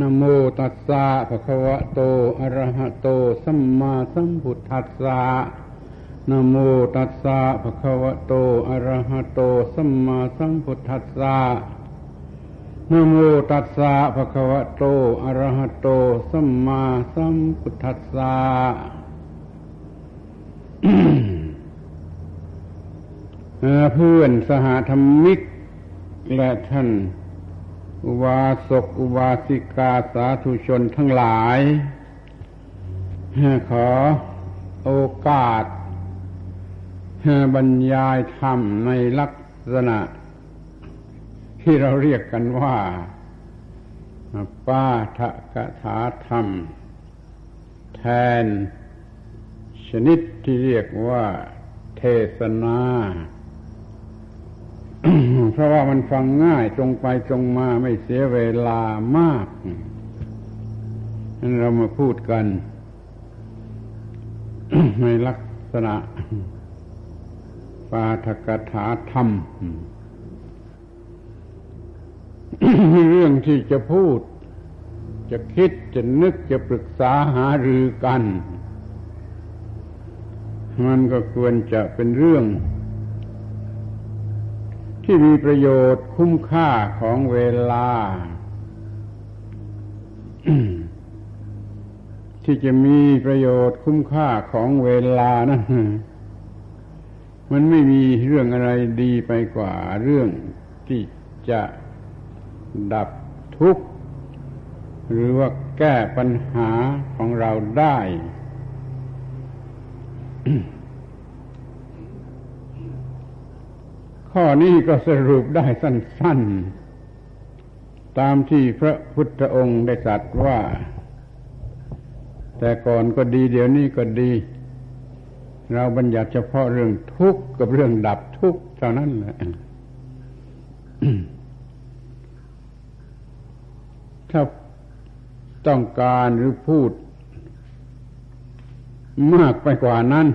นโมตัสสะภะคะวะโต อะระหะโต สัมมาสัมพุทธัสสะนโมตัสสะภะคะวะโต อะระหะโต สัมมาสัมพุทธัสสะนโมตัสสะภะคะวะโต อะระหะโต สัมมาสัมพุทธัสสะเพื่อนสหธรรมิกและท่าน อุบาสกอุบาสิกาสาธุชนทั้งหลาย ขอโอกาสบรรยายธรรมในลักษณะ ที่เราเรียกกันว่าป้าทะกถาธรรม แทน ชนิดที่เรียกว่า เทศนา เพราะว่ามันฟังง่ายตรงไปตรงมาไม่เสียเวลามากนั้นเรามาพูดกัน ในลักษณะปาทกถาธรรม เรื่องที่จะพูด จะคิดจะนึกจะปรึกษาหารือกัน มันก็ควรจะเป็นเรื่อง ที่มีประโยชน์คุ้มค่าของเวลา ที่จะมีประโยชน์คุ้มค่าของเวลานะมันไม่มีเรื่องอะไรดีไปกว่าเรื่องที่จะดับทุกข์ หรือว่าแก้ปัญหาของเราได้ ข้อนี้ก็สรุปได้สั้น ๆ ตามที่พระพุทธองค์ได้ตรัสว่า แต่ก่อนก็ดีเดี๋ยวนี้ก็ดี เราบัญญัติเฉพาะเรื่องทุกข์กับเรื่องดับทุกข์เท่านั้นแหละถ้าต้องการหรือพูด มากไปกว่านั้น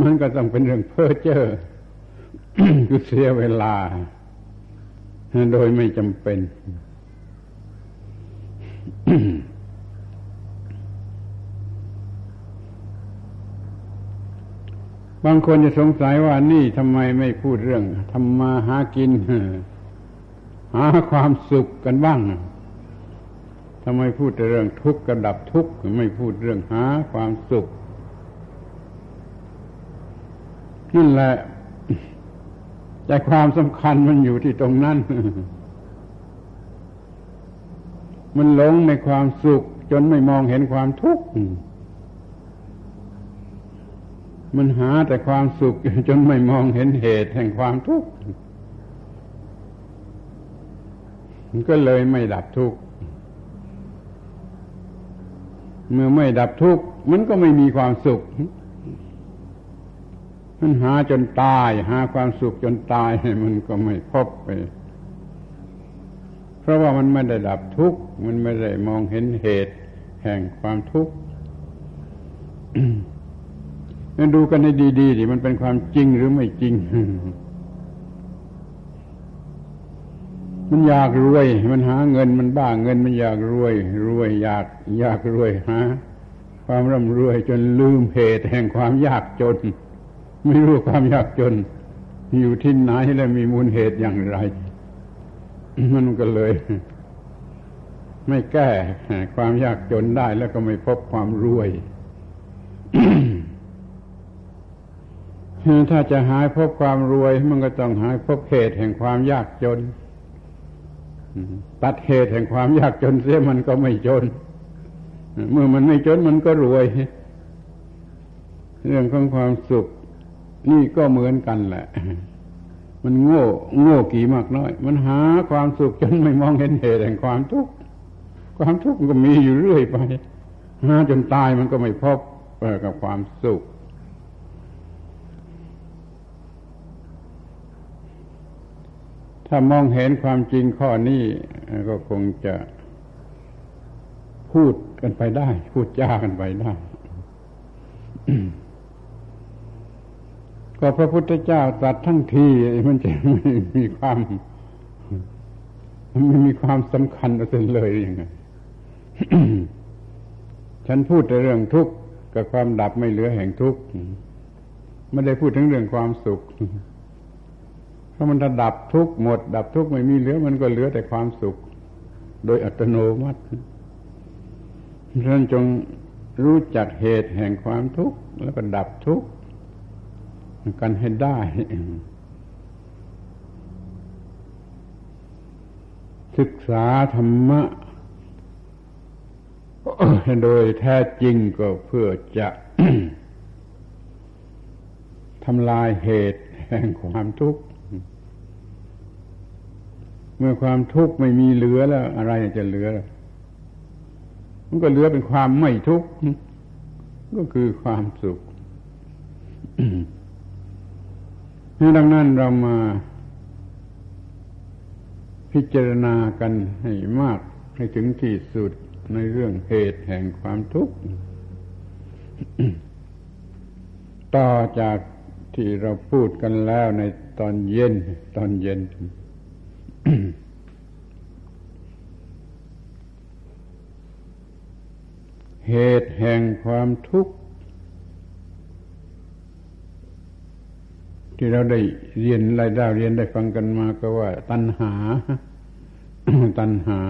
มันก็ต้องเป็นเรื่องเพ้อเจ้อคือเสียเวลา โดยไม่จำเป็น บางคนจะสงสัยว่านี่ทำไมไม่พูดเรื่องทำมาหากิน หาความสุขกันบ้างทำไมพูดแต่เรื่องทุกข์กระดับทุกข์ไม่พูดเรื่องหาความสุข นั่นแหละใจความสำคัญมันอยู่ที่ตรงนั้น มันหลงในความสุข จนไม่มองเห็นความทุกข์ มันหาแต่ความสุข จนไม่มองเห็นเหตุแห่งความทุกข์มันก็เลยไม่ดับทุกข์ เมื่อไม่ดับทุกข์ มันก็ไม่มีความสุข มันหาจนตาย หาความสุขจนตายมันก็ไม่พบไป เพราะว่ามันไม่ได้ดับทุกข์ มันไม่ได้มองเห็นเหตุ แห่งความทุกข์งั้นดูกันให้ดีๆดิมันเป็นความจริงหรือไม่จริง มันอยากรวย มันหาเงินมันบ้าเงิน มันอยากรวย รวยอยาก อยากรวยหาความร่ำรวยจนลืมเหตุแห่งความยากจน ไม่รู้ความยากจน อยู่ที่ไหนและมีมูลเหตุอย่างไร มันก็เลย ไม่แก้ความยากจนได้แล้วก็ไม่พบความรวยถ้าจะหายพบความรวย มันก็ต้องหายพบเหตุแห่งความยากจนตัดเหตุแห่งความยากจนเสียมันก็ไม่จน เมื่อมันไม่จนมันก็รวย เรื่องของความสุข นี่ก็เหมือนกันแหละ มันโง่ โง่กี่มากน้อย มันหาความสุขจนไม่มองเห็นเหตุแห่งความทุกข์ ความทุกข์มันก็มีอยู่เรื่อยไป หาจนตายมันก็ไม่พบกับความสุขถ้ามองเห็นความจริงข้อนี้ก็คงจะพูดกันไปได้ พูดจ้ากันไปได้ ก็พระพุทธเจ้าตรัสทั้งทีมันจะไม่มีความไมันมีความสำคัญอะไรเลยยังไงฉันพูดแต่เรื่องทุกข์กับความดับไม่เหลือแห่งทุกข์ไม่ได้พูดถึงเรื่องความสุขเพราะมันถ้าดับทุกข์หมด ดับทุกข์ไม่มีเหลือมันก็เหลือแต่ความสุข โดยอัตโนมัติท่านจงรู้จักเหตุแห่งความทุกข์แล้วก็ดับทุกข์ กันให้ได้ ศึกษาธรรมะโดยแท้จริงก็เพื่อจะทำลายเหตุแห่งความทุกข์ เมื่อความทุกข์ไม่มีเหลือแล้ว อะไรจะเหลือ มันก็เหลือเป็นความไม่ทุกข์ ก็คือความสุข ดังนั้นเรามาพิจารณากันให้มากให้ถึงที่สุดในเรื่องเหตุแห่งความทุกข์ ต่อจากที่เราพูดกันแล้วในตอนเย็น ตอนเย็น เหตุแห่งความทุกข์ ที่เราได้เรียนรายได้เรียนได้ฟังกันมาก็ว่า ตัณหา ตัณหา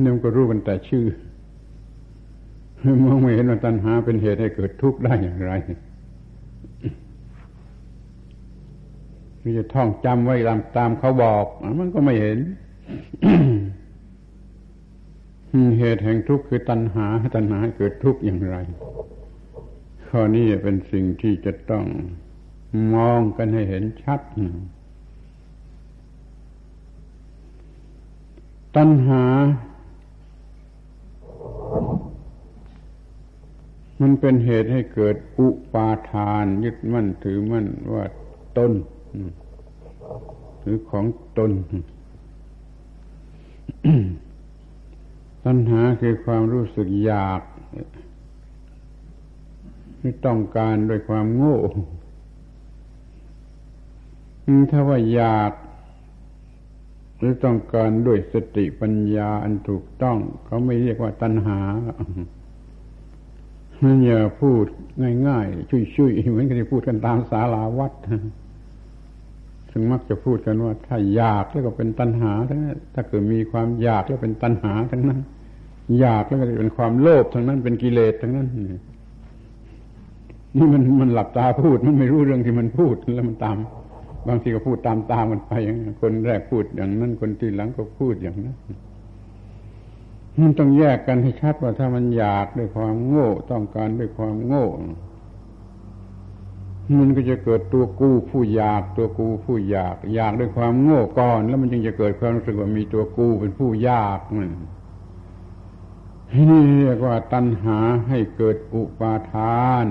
เนี่ยมันก็รู้กันแต่ชื่อมองไม่เห็นว่าตัณหาเป็นเหตุให้เกิดทุกข์ได้อย่างไรคือจะท่องจำไว้ตามตามเขาบอก มันก็ไม่เห็นเหตุแห่งทุกข์คือตัณหาตัณหาเกิดทุกข์อย่างไร ข้อนี้เป็นสิ่งที่จะต้องมองกันให้เห็นชัด ตัณหา มันเป็นเหตุให้เกิดอุปาทาน ยึดมั่นถือมั่นว่าตนหรือของตน ตัณหาคือความรู้สึกอยาก ที่ต้องการด้วยความโง่ถ้าว่าอยาก หรือต้องการด้วยสติปัญญาอันถูกต้อง เขาไม่เรียกว่าตัณหาอย่าพูดง่ายๆชุยๆเหมือนกับที่พูดกันตามศาลาวัดถึงมักจะพูดกันว่า ถ้าอยากแล้วก็เป็นตัณหาทั้งนั้นถ้าเกิดมีความอยากแล้วเป็นตัณหาทั้งนั้น อยากแล้วก็เป็นความโลภทั้งนั้นเป็นกิเลสทั้งนั้น นี่มันมันหลับตาพูดมันไม่รู้เรื่องที่มันพูดแล้วมันตาม บางทีก็พูดตามตามมันไปอย่างคนแรกพูดอย่างนั้นคนที่หลังก็พูดอย่างนั้นมันต้องแยกกันให้ชัดว่าถ้ามันอยากด้วยความโง่ ต้องการด้วยความโง่ มันก็จะเกิดตัวกูผู้อยาก ตัวกูผู้อยาก อยากด้วยความโง่ก่อน แล้วมันจึงจะเกิดความรู้สึกว่ามีตัวกูเป็นผู้ยากมัน นี่เรียกว่าตัณหาให้เกิดอุปาทาน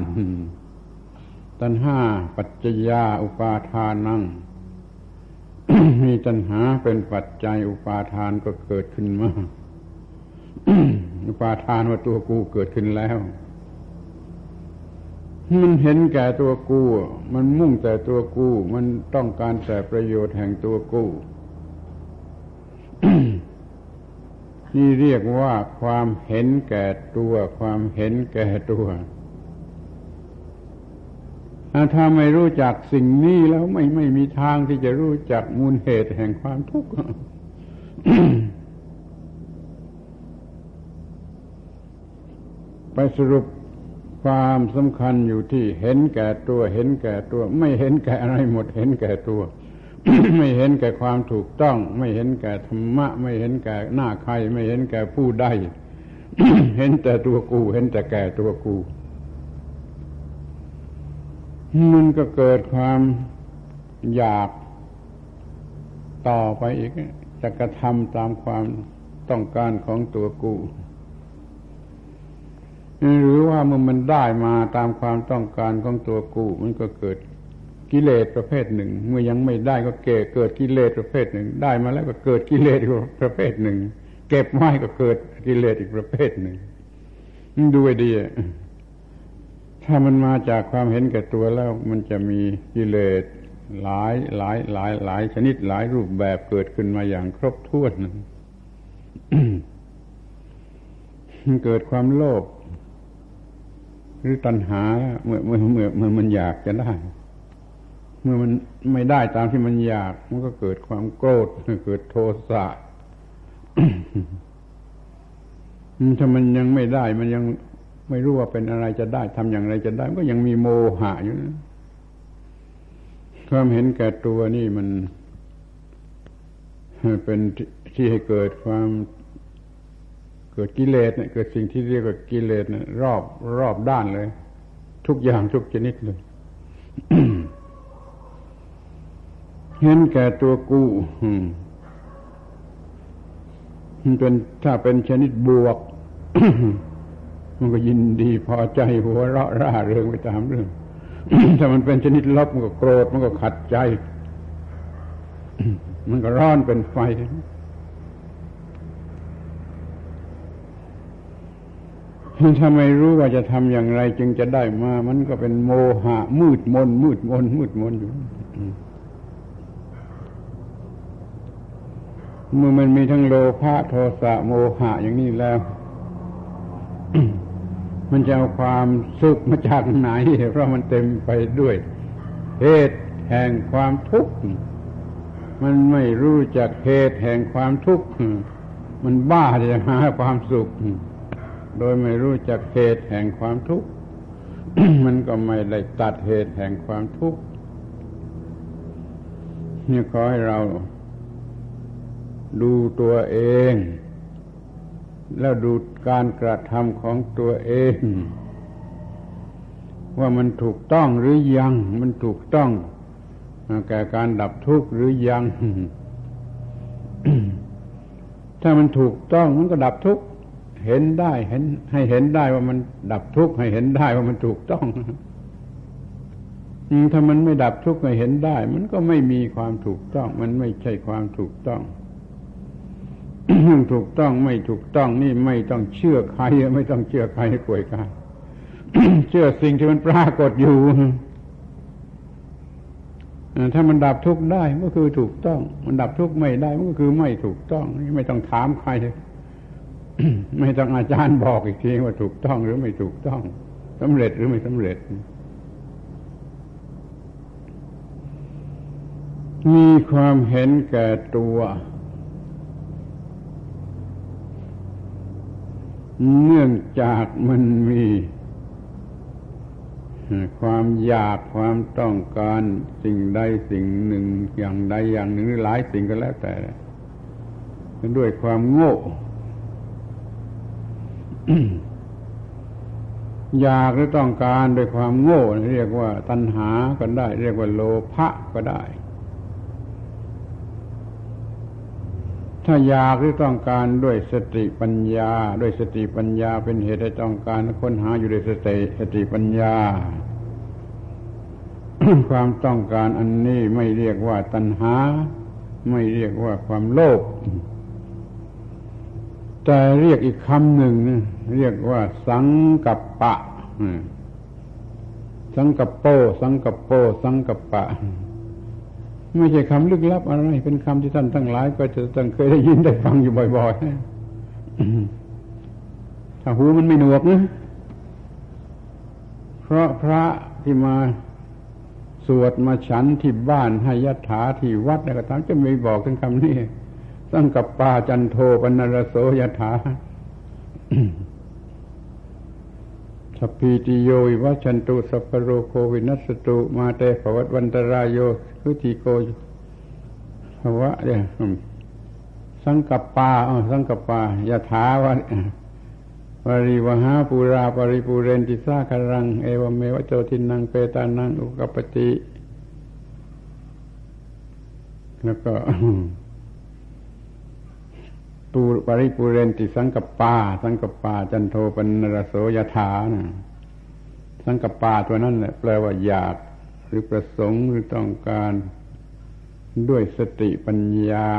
ตัณหาปัจจยาอุปาทานังมีตัณหาเป็นปัจจัยอุปาทานก็เกิดขึ้นมา อุปาทานว่าตัวกูเกิดขึ้นแล้ว มันเห็นแก่ตัวกู มันมุ่งแต่ตัวกู มันต้องการแต่ประโยชน์แห่งตัวกู นี่เรียกว่าความเห็นแก่ตัว ความเห็นแก่ตัวถ้าไม่รู้จักสิ่งนี้แล้วไม่ไม่มีทางที่จะรู้จักมูลเหตุแห่งความทุกข์ไปสรุปความสำคัญอยู่ที่เห็นแก่ตัว เห็นแก่ตัว ไม่เห็นแก่อะไรหมด เห็นแก่ตัว ไม่เห็นแก่ความถูกต้อง ไม่เห็นแก่ธรรมะ ไม่เห็นแก่หน้าใคร ไม่เห็นแก่ผู้ใดเห็นแต่ตัวกู เห็นแต่แก่ตัวกู มันก็เกิดความอยากต่อไปอีกจะกระทำตามความต้องการของตัวกูหรือว่าเมื่อมันได้มาตามความต้องการของตัวกู มันก็เกิด กิเลสประเภทหนึ่ง เมื่อยังไม่ได้ก็เกิดเกิดกิเลสประเภทหนึ่ง ได้มาแล้วก็เกิดกิเลสอีกประเภทหนึ่ง เก็บไว้ก็เกิดกิเลสอีกประเภทหนึ่งดูไอ้ดีถ้ามันมาจากความเห็นแก่ตัวแล้ว มันจะมีกิเลสหลายหลายหลายหลายชนิดหลายรูปแบบเกิดขึ้นมาอย่างครบถ้วนเกิดความโลภหรือตัณหาเมื่อเมื่อเมื่อเมื่อมันอยากจะได้ เมื่อมันไม่ได้ตามที่มันอยาก มันก็เกิดความโกรธเกิดโทสะถ้ามันยังไม่ได้ มันยังไม่รู้ว่าเป็นอะไรจะได้ทำอย่างไรจะได้ มันก็ยังมีโมหะอยู่นะความเห็นแก่ตัวนี่มันเป็นที่ให้เกิดความเกิดกิเลสเนี่ยเกิดสิ่งที่เรียกว่ากิเลสเนี่ยรอบรอบด้านเลย ทุกอย่างทุกชนิดเลย เห็นแก่ตัวกูมันเป็นถ้าเป็นชนิดบวก มันก็ยินดีพอใจหัวเราะร่าเริงไปตามเรื่อง ถ้ามันเป็นชนิดลบมันก็โกรธมันก็ขัดใจ มันก็ร้อนเป็นไฟถ้าไม่รู้ว่าจะทำอย่างไร จึงจะได้มา มันก็เป็นโมหะมืดมนมืดมนมืดมนอยู่ เมื่อมันมีทั้งโลภะโทสะโมหะอย่างนี้แล้ว มันจะเอาความสุขมาจากไหน เพราะมันเต็มไปด้วยเหตุแห่งความทุกข์ มันไม่รู้จักเหตุแห่งความทุกข์ มันบ้าจะหาความสุข โดยไม่รู้จักเหตุแห่งความทุกข์ มันก็ไม่ได้ตัดเหตุแห่งความทุกข์นี่ขอให้เรา ดูตัวเอง แล้วดูการกระทำของตัวเอง ว่ามันถูกต้องหรือยัง มันถูกต้องแก่การดับทุกข์หรือยัง ถ้ามันถูกต้องมันก็ดับทุกข์เห็นได้เห็น ให้เห็นได้ว่ามันดับทุกข์ให้เห็นได้ว่ามันถูกต้องถ้ามันไม่ดับทุกข์ให้เห็นได้ มันก็ไม่มีความถูกต้อง มันไม่ใช่ความถูกต้อง ถูกต้องไม่ถูกต้องนี่ไม่ต้องเชื่อใครไม่ต้องเชื่อใครป่วยกายเชื่อสิ่งที่มันปรากฏอยู่ถ้ามันดับทุกข์ได้ก็คือถูกต้อง มันดับทุกข์ไม่ได้มันก็คือไม่ถูกต้องไม่ต้องถามใครไม่ต้องอาจารย์บอกอีกทีว่าถูกต้องหรือไม่ถูกต้องสำเร็จหรือไม่สำเร็จ มีความเห็นแก่ตัว เนื่องจากมันมีความอยากความต้องการสิ่งใดสิ่งหนึ่งอย่างใดอย่างหนึ่งหรือหลายสิ่งก็แล้วแต่ ด้วยความโง่ อยากหรือต้องการด้วยความโง่ เรียกว่าตัณหาก็ได้ เรียกว่าโลภะก็ได้ ถ้าอยากหรือต้องการด้วยสติปัญญา ด้วยสติปัญญาเป็นเหตุให้ต้องการค้นหาอยู่ด้วยสติสติปัญญา ความต้องการอันนี้ไม่เรียกว่าตัณหา ไม่เรียกว่าความโลภแต่เรียกอีกคำหนึ่งเรียกว่า สังกัปปะ สังกัปโป สังกัปโป สังกัปปะ ไม่ใช่คำลึกลับอะไร เป็นคำที่ท่านทั้งหลายก็จะต้องเคยได้ยินได้ฟังอยู่บ่อยๆถ้าหูมันไม่หนวกนะเพราะพระที่มาสวดมาฉันที่บ้านให้ยถาที่วัดอะไรก็ตามจะไม่บอกถึงคำนี้สังกับปาจันโทปนรโสยถาสพีติโยวัชันตุสัพโรโควินัสตุ มาเตภวัตวันตรายโย คุติโกภวะเนี่ยสังกับปาสังกับปายถาวะวาริวหาปูราปริปูเรนติสาคารัง เอวเมวะโจทินังเปตานังอุกปติ แล้วก็ปูปริปุเรนติสังกปา สังกปา จันโทปนรโสยถานะสังกปาตัวนั้นแหละแปลว่าอยาก รือประสงค์หรือต้องการด้วยสติปัญญา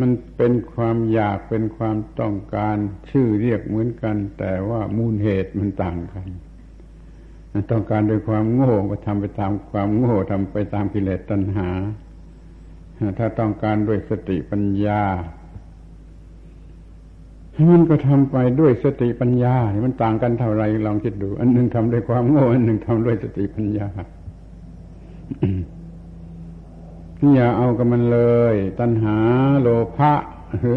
มันเป็นความอยากเป็นความต้องการชื่อเรียกเหมือนกัน แต่ว่ามูลเหตุมันต่างกันต้องการโดยความโง่ก็ทำไปตามความโง่ทำไปตามกิเลสตัณหา ถ้าต้องการด้วยสติปัญญา มันก็ทำไปด้วยสติปัญญามันต่างกันเท่าไรลองคิดดู อันหนึ่งทำด้วยความโง่อันหนึ่งทำด้วยสติปัญญาอย่าเอากับมันเลย ตัณหาโลภะหรือ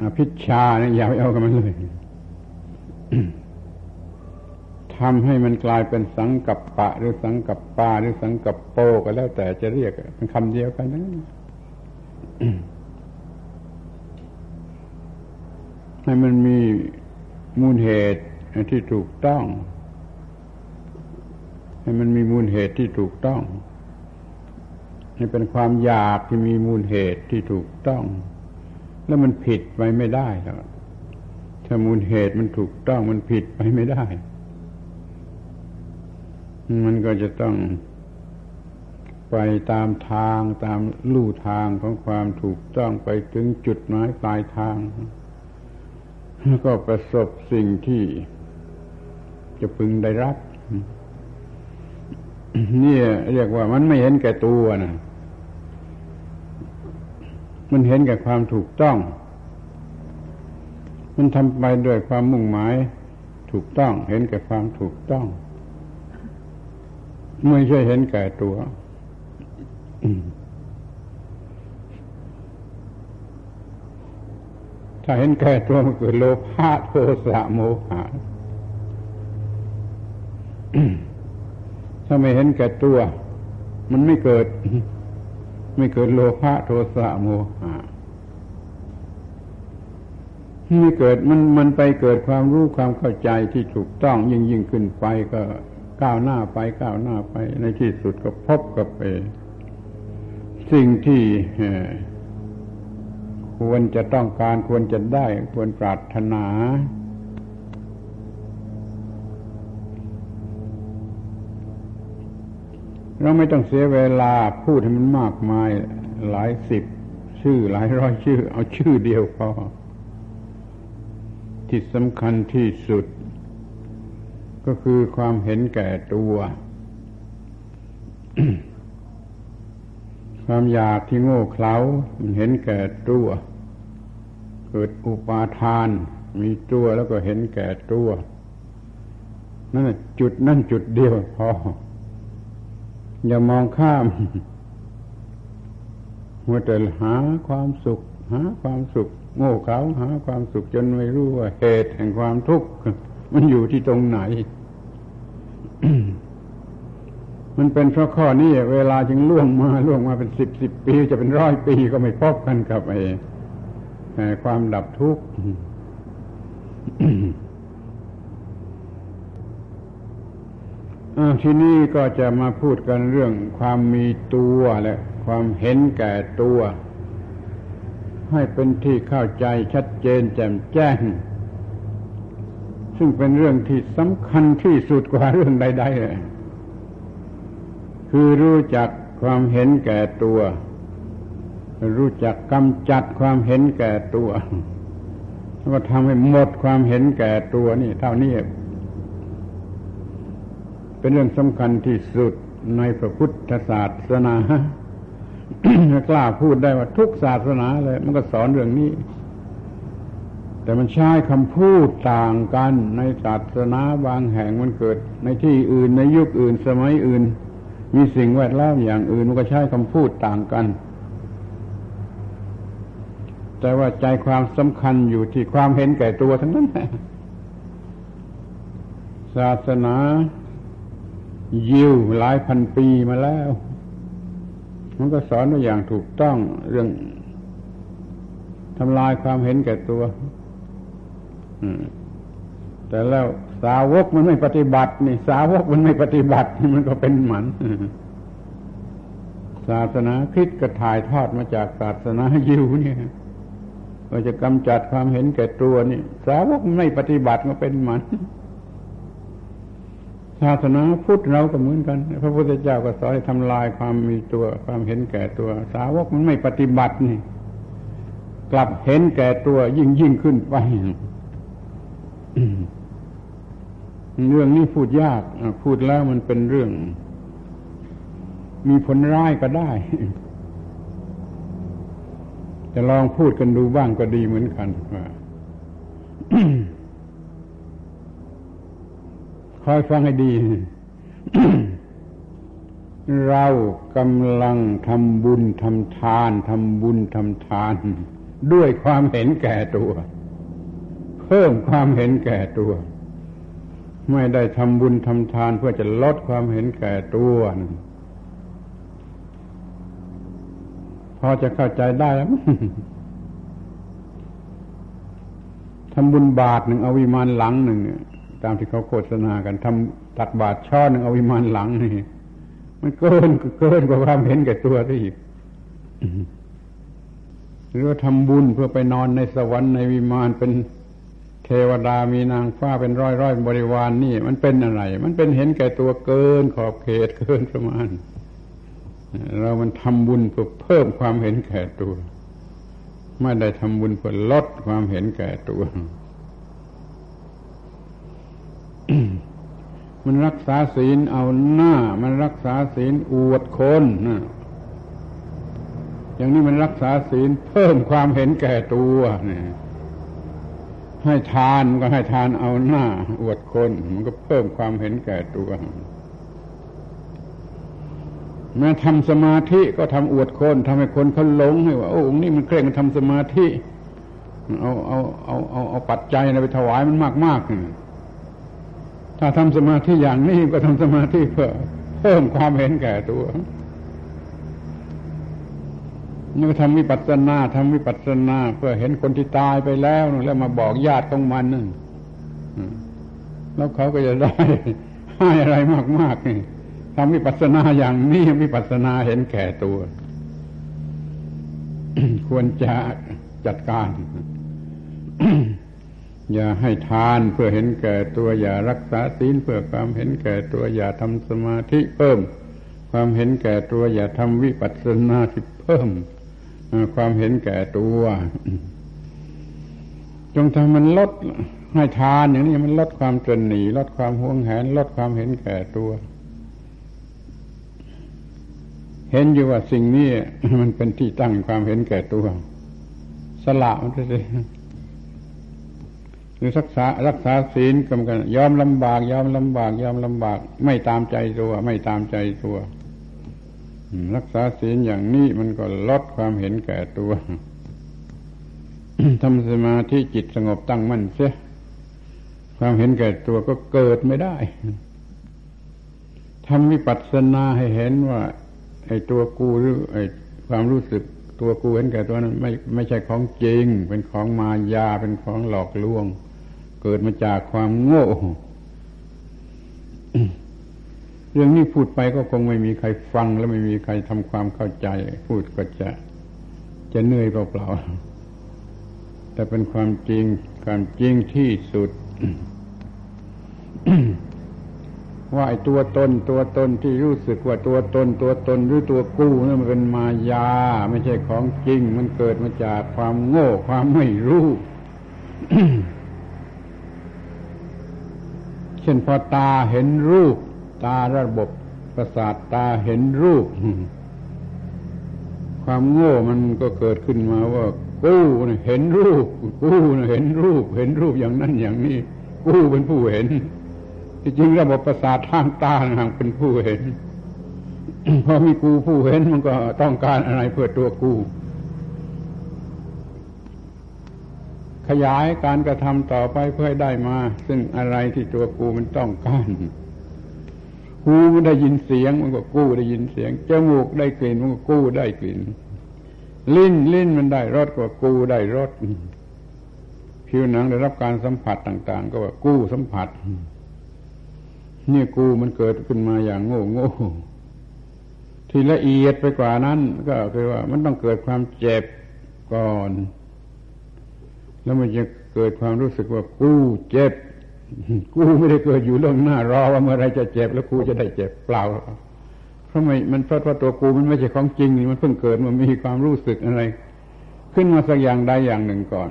อภิชาเนี่ยอย่าไปเอากับมันเลยทำให้มันกลายเป็นสังกัปปะ หรือสังกัปปาหรือสังกัปโปก็แล้วแต่จะเรียกเป็นคำเดียวกันนะ ให้มันมีมูลเหตุที่ถูกต้อง ให้มันมีมูลเหตุที่ถูกต้อง ให้เป็นความอยากที่มีมูลเหตุที่ถูกต้อง แล้วมันผิดไปไม่ได้แล้วถ้ามูลเหตุมันถูกต้องมันผิดไปไม่ได้ มันก็จะต้องไปตามทางตามลู่ทางของความถูกต้องไปถึงจุดหมายปลายทาง ก็ประสบสิ่งที่จะพึงได้รับนี่เรียกว่ามันไม่เห็นแก่ตัวนะมันเห็นแก่ความถูกต้อง มันทำไปด้วยความมุ่งหมาย ถูกต้อง เห็นแก่ความถูกต้อง ไม่ใช่เห็นแก่ตัว ถ้าเห็นแก่ตัวมันเกิดโลภะโทสะโมหะถ้าไม่เห็นแก่ตัว มันไม่เกิด ไม่เกิดโลภะโทสะโมหะไม่เกิดมันมันไปเกิดความรู้ความเข้าใจที่ถูกต้องยิ่งยิ่งขึ้นไปก็ก้าวหน้าไปก้าวหน้าไป ในที่สุดก็พบกับเอสิ่งที่ ควรจะต้องการควรจะได้ ควรปรารถนา เราไม่ต้องเสียเวลาพูดให้มันมากมายหลายสิบ ชื่อหลายร้อยชื่อ เอาชื่อเดียวพอที่สำคัญที่สุด ก็คือความเห็นแก่ตัว ความอยากที่โง่เขลาเห็นแก่ตัว เกิดอุปาทาน มีตัวแล้วก็เห็นแก่ตัวนั่นจุดนั่นจุดเดียวพอ อย่ามองข้ามมัวแต่หาความสุข หาความสุข โง่เขลาหาความสุขจนไม่รู้ว่าเหตุแห่งความทุกข์มันอยู่ที่ตรงไหน มันเป็นเพราะข้อนี้เวลาจึงล่วงมาล่วงมาเป็นสิบสิบปี จะเป็นร้อยปีก็ไม่พบกันกับไอ้ความดับทุกข์ที่นี่ก็จะมาพูดกันเรื่องความมีตัวและความเห็นแก่ตัว ให้เป็นที่เข้าใจชัดเจนแจ่มแจ้ง ซึ่งเป็นเรื่องที่สำคัญที่สุดกว่าเรื่องใด ๆเลย คือรู้จักความเห็นแก่ตัว รู้จักกำจัดความเห็นแก่ตัวแล้วก็ทำให้หมดความเห็นแก่ตัวนี่ เท่านี้เป็นเรื่องสำคัญที่สุดในพระพุทธศาสนากล้าพูดได้ว่าทุกศาสนาเลยมันก็สอนเรื่องนี้ แต่มันใช้คำพูดต่างกันในศาสนาบางแห่งมันเกิด ในที่อื่นในยุคอื่นสมัยอื่น มีสิ่งแวดล้อมอย่างอื่นมันก็ใช้คำพูดต่างกัน แต่ว่าใจความสำคัญอยู่ที่ความเห็นแก่ตัวทั้งนั้นศาสนายิวหลายพันปีมาแล้ว มันก็สอนว่าอย่างถูกต้องเรื่องทำลายความเห็นแก่ตัวแต่แล้ว สาวกมันไม่ปฏิบัติ นี่ สาวกมันไม่ปฏิบัติมันก็เป็นหมันศาสนาคริสต์ก็ถ่ายทอดมาจากศาสนายิวเนี่ยเราจะกำจัดความเห็นแก่ตัวนี่ สาวกไม่ปฏิบัติก็เป็นหมันศาสนาพุทธเราก็เหมือนกัน พระพุทธเจ้าก็สอนให้ทำลายความมีตัว ความเห็นแก่ตัว สาวกมันไม่ปฏิบัตินี่ กลับเห็นแก่ตัวยิ่งยิ่งขึ้นไป เรื่องนี้พูดยากพูดแล้วมันเป็นเรื่อง มีผลร้ายก็ได้ จะลองพูดกันดูบ้างก็ดีเหมือนกันว่าคอยฟังให้ดี เรากำลังทำบุญทำทานทำบุญทำทาน ด้วยความเห็นแก่ตัว เพิ่มความเห็นแก่ตัว ไม่ได้ทำบุญทำทานเพื่อจะลดความเห็นแก่ตัวพอจะเข้าใจได้แล้วทำบุญบาทหนึ่งเอาวิมานหลังหนึ่งตามที่เขาโฆษณากันทำตักบาทช่อหนึ่งเอาวิมานหลังนี่มันเกินเกินกว่าความเห็นแก่ตัวที่อีกหรือว่าทำบุญเพื่อไปนอนในสวรรค์ในวิมานเป็น เทวดามีนางฟ้าเป็นร้อยร้อยบริวารนนี่ มันเป็นอะไร มันเป็นเห็นแก่ตัวเกินขอบเขตเกินประมาณ เรามันทำบุญเพื่อเพิ่มความเห็นแก่ตัว ไม่ได้ทำบุญเพื่อลดความเห็นแก่ตัว มันรักษาศีลเอาหน้า มันรักษาศีลอวดคนนะอย่างนี้มันรักษาศีลเพิ่มความเห็นแก่ตัวเนี่ย ให้ทานมันก็ให้ทานเอาหน้า อวดคน มันก็เพิ่มความเห็นแก่ตัวแม้ทำสมาธิก็ทำอวดคนทำให้คนเขาหลงให้ว่าโอ้องนี่มันเคร่งมันทำสมาธิเอาเอาเอาเอาเอาปัจจัยไปถวายมันมากมากถ้าทำสมาธิอย่างนี้ก็ทำสมาธิเพื่อเพิ่มความเห็นแก่ตัว นี่ก็ทำวิปัสสนาทำวิปัสสนา เพื่อเห็นคนที่ตายไปแล้วแล้วมาบอกญาติของมันนั่นแล้วเขาก็จะได้ให้อะไรมากๆนี่ทำวิปัสสนาอย่างนี้วิปัสสนาเห็นแก่ตัว ควรจะจัดการ อย่าให้ทานเพื่อเห็นแก่ตัว อย่ารักษาศีลเพื่อความเห็นแก่ตัว อย่าทำสมาธิเพิ่ม ความเห็นแก่ตัว อย่าทำวิปัสสนาที่เพิ่ม ความเห็นแก่ตัว จงทำมันลดให้ทานอย่างนี้มันลดความจนหนีลดความห่วงแหน ลดความเห็นแก่ตัว เห็นอยู่ว่าสิ่งนี้มันเป็นที่ตั้งความเห็นแก่ตัว สละมันจะหรือรักษารักษาศีลกำกันยอมลำบาก ยอมลำบาก ยอมลำบาก ไม่ตามใจตัว ไม่ตามใจตัว รักษาศีลอย่างนี้มันก็ลดความเห็นแก่ตัวทำสมาธิจิตสงบตั้งมั่นเสียความเห็นแก่ตัวก็เกิดไม่ได้ทำวิปัสสนาให้เห็นว่า ไอ้ตัวกูหรือไอ้ความรู้สึกตัวกูเห็นแก่ตัวนั้น ไม่ไม่ใช่ของจริง เป็นของมายาเป็นของหลอกลวง เกิดมาจากความโง่ เรื่องนี้พูดไปก็คงไม่มีใครฟัง และไม่มีใครทำความเข้าใจ พูดก็จะจะเหนื่อยเปล่าๆแต่เป็นความจริงความจริงที่สุด ว่าไอ้ตัวตนตัวตนที่รู้สึกว่าตัวตนตัวตนหรือตัวกู้นั่นมันเป็นมายา ไม่ใช่ของจริง มันเกิดมาจากความโง่ความไม่รู้เช่นพอตาเห็นรูป ตาระบบประสาทตาเห็นรูป ความโง่มันก็เกิดขึ้นมาว่า กู้เห็นรูป กู้เห็นรูป เห็นรูปอย่างนั้นอย่างนี้ กู้เป็นผู้เห็นที่จริงระบบประสาททางตาห่างเป็นผู้เห็นพอมีกูผู้เห็นมันก็ต้องการอะไรเพื่อตัวกูขยายการกระทำต่อไปเพื่อให้ได้มา ซึ่งอะไรที่ตัวกูมันต้องการ หูได้ยินเสียงมันก็กู้ได้ยินเสียง จมูกได้กลิ่นมันก็กู้ได้กลิ่น ลิ้นลิ้นมันได้รสก็กู้ได้รสผิวหนังได้รับการสัมผัสต่าง ๆ ก็ว่ากู้สัมผัส นี่กูมันเกิดขึ้นมาอย่างโง่โง่ที่ละเอียดไปกว่านั้น ก็คือว่ามันต้องเกิดความเจ็บก่อน แล้วมันจะเกิดความรู้สึกว่ากู้เจ็บ กูไม่ได้เกิดอยู่เรื่องหน้ารอว่าเมื่อไรจะเจ็บแล้วกูจะได้เจ็บเปล่าเพราะไม่มันเพราะว่าตัวกูมันไม่ใช่ของจริงนี่มันเพิ่งเกิดมันมีความรู้สึกอะไรขขึ้นมาสักอย่างใดอย่างหนึ่งก่อน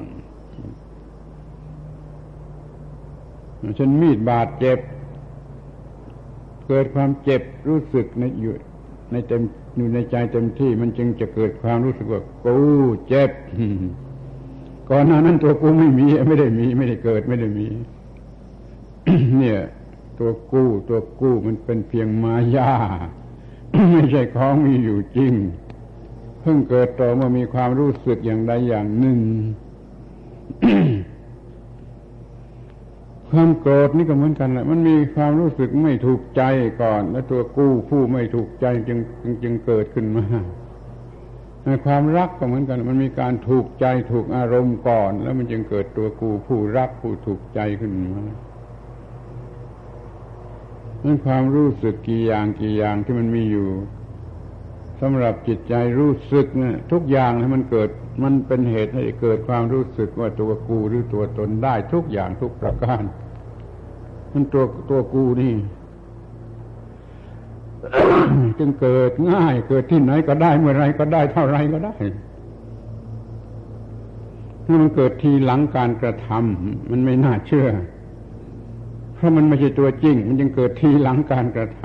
ฉันมีดบาดเจ็บ เกิดความเจ็บรู้สึกในอยู่ในเต็มอยู่ในใจเต็มที่ มันจึงจะเกิดความรู้สึกว่ากูเจ็บก่อนหน้านั้นตัวกูไม่มี ไม่ได้มี ไม่ได้เกิดไม่ได้มี เนี่ย ตัวกู้ตัวกู้มันเป็นเพียงมายา ไม่ใช่ของมีอยู่จริง เพิ่งเกิดต่อเมื่อมีความรู้สึกอย่างใดอย่างหนึ่งความโกรธนี่ก็เหมือนกันแหละมันมีความรู้สึกไม่ถูกใจก่อน แล้วตัวกู้ผู้ไม่ถูกใจจึงจึงเกิดขึ้นมาความรักก็เหมือนกัน มันมีการถูกใจถูกอารมณ์ก่อน แล้วมันจึงเกิดตัวกูผู้รักผู้ถูกใจขึ้นมา นั่นความรู้สึกกี่อย่างกี่อย่างที่มันมีอยู่สำหรับจิตใจรู้สึกเนี่ยทุกอย่างให้มันเกิด มันเป็นเหตุให้เกิดความรู้สึกว่าตัวกูหรือตัวตนได้ทุกอย่างทุกประการมันตัวตัวกูนี่จึงเกิดง่าย เกิดที่ไหนก็ได้เมื่อไรก็ได้เท่าไรก็ได้ถ้ามันเกิดทีหลังการกระทำมันไม่น่าเชื่อ เพราะมันไม่ใช่ตัวจริง มันจึงเกิดทีหลังการกระท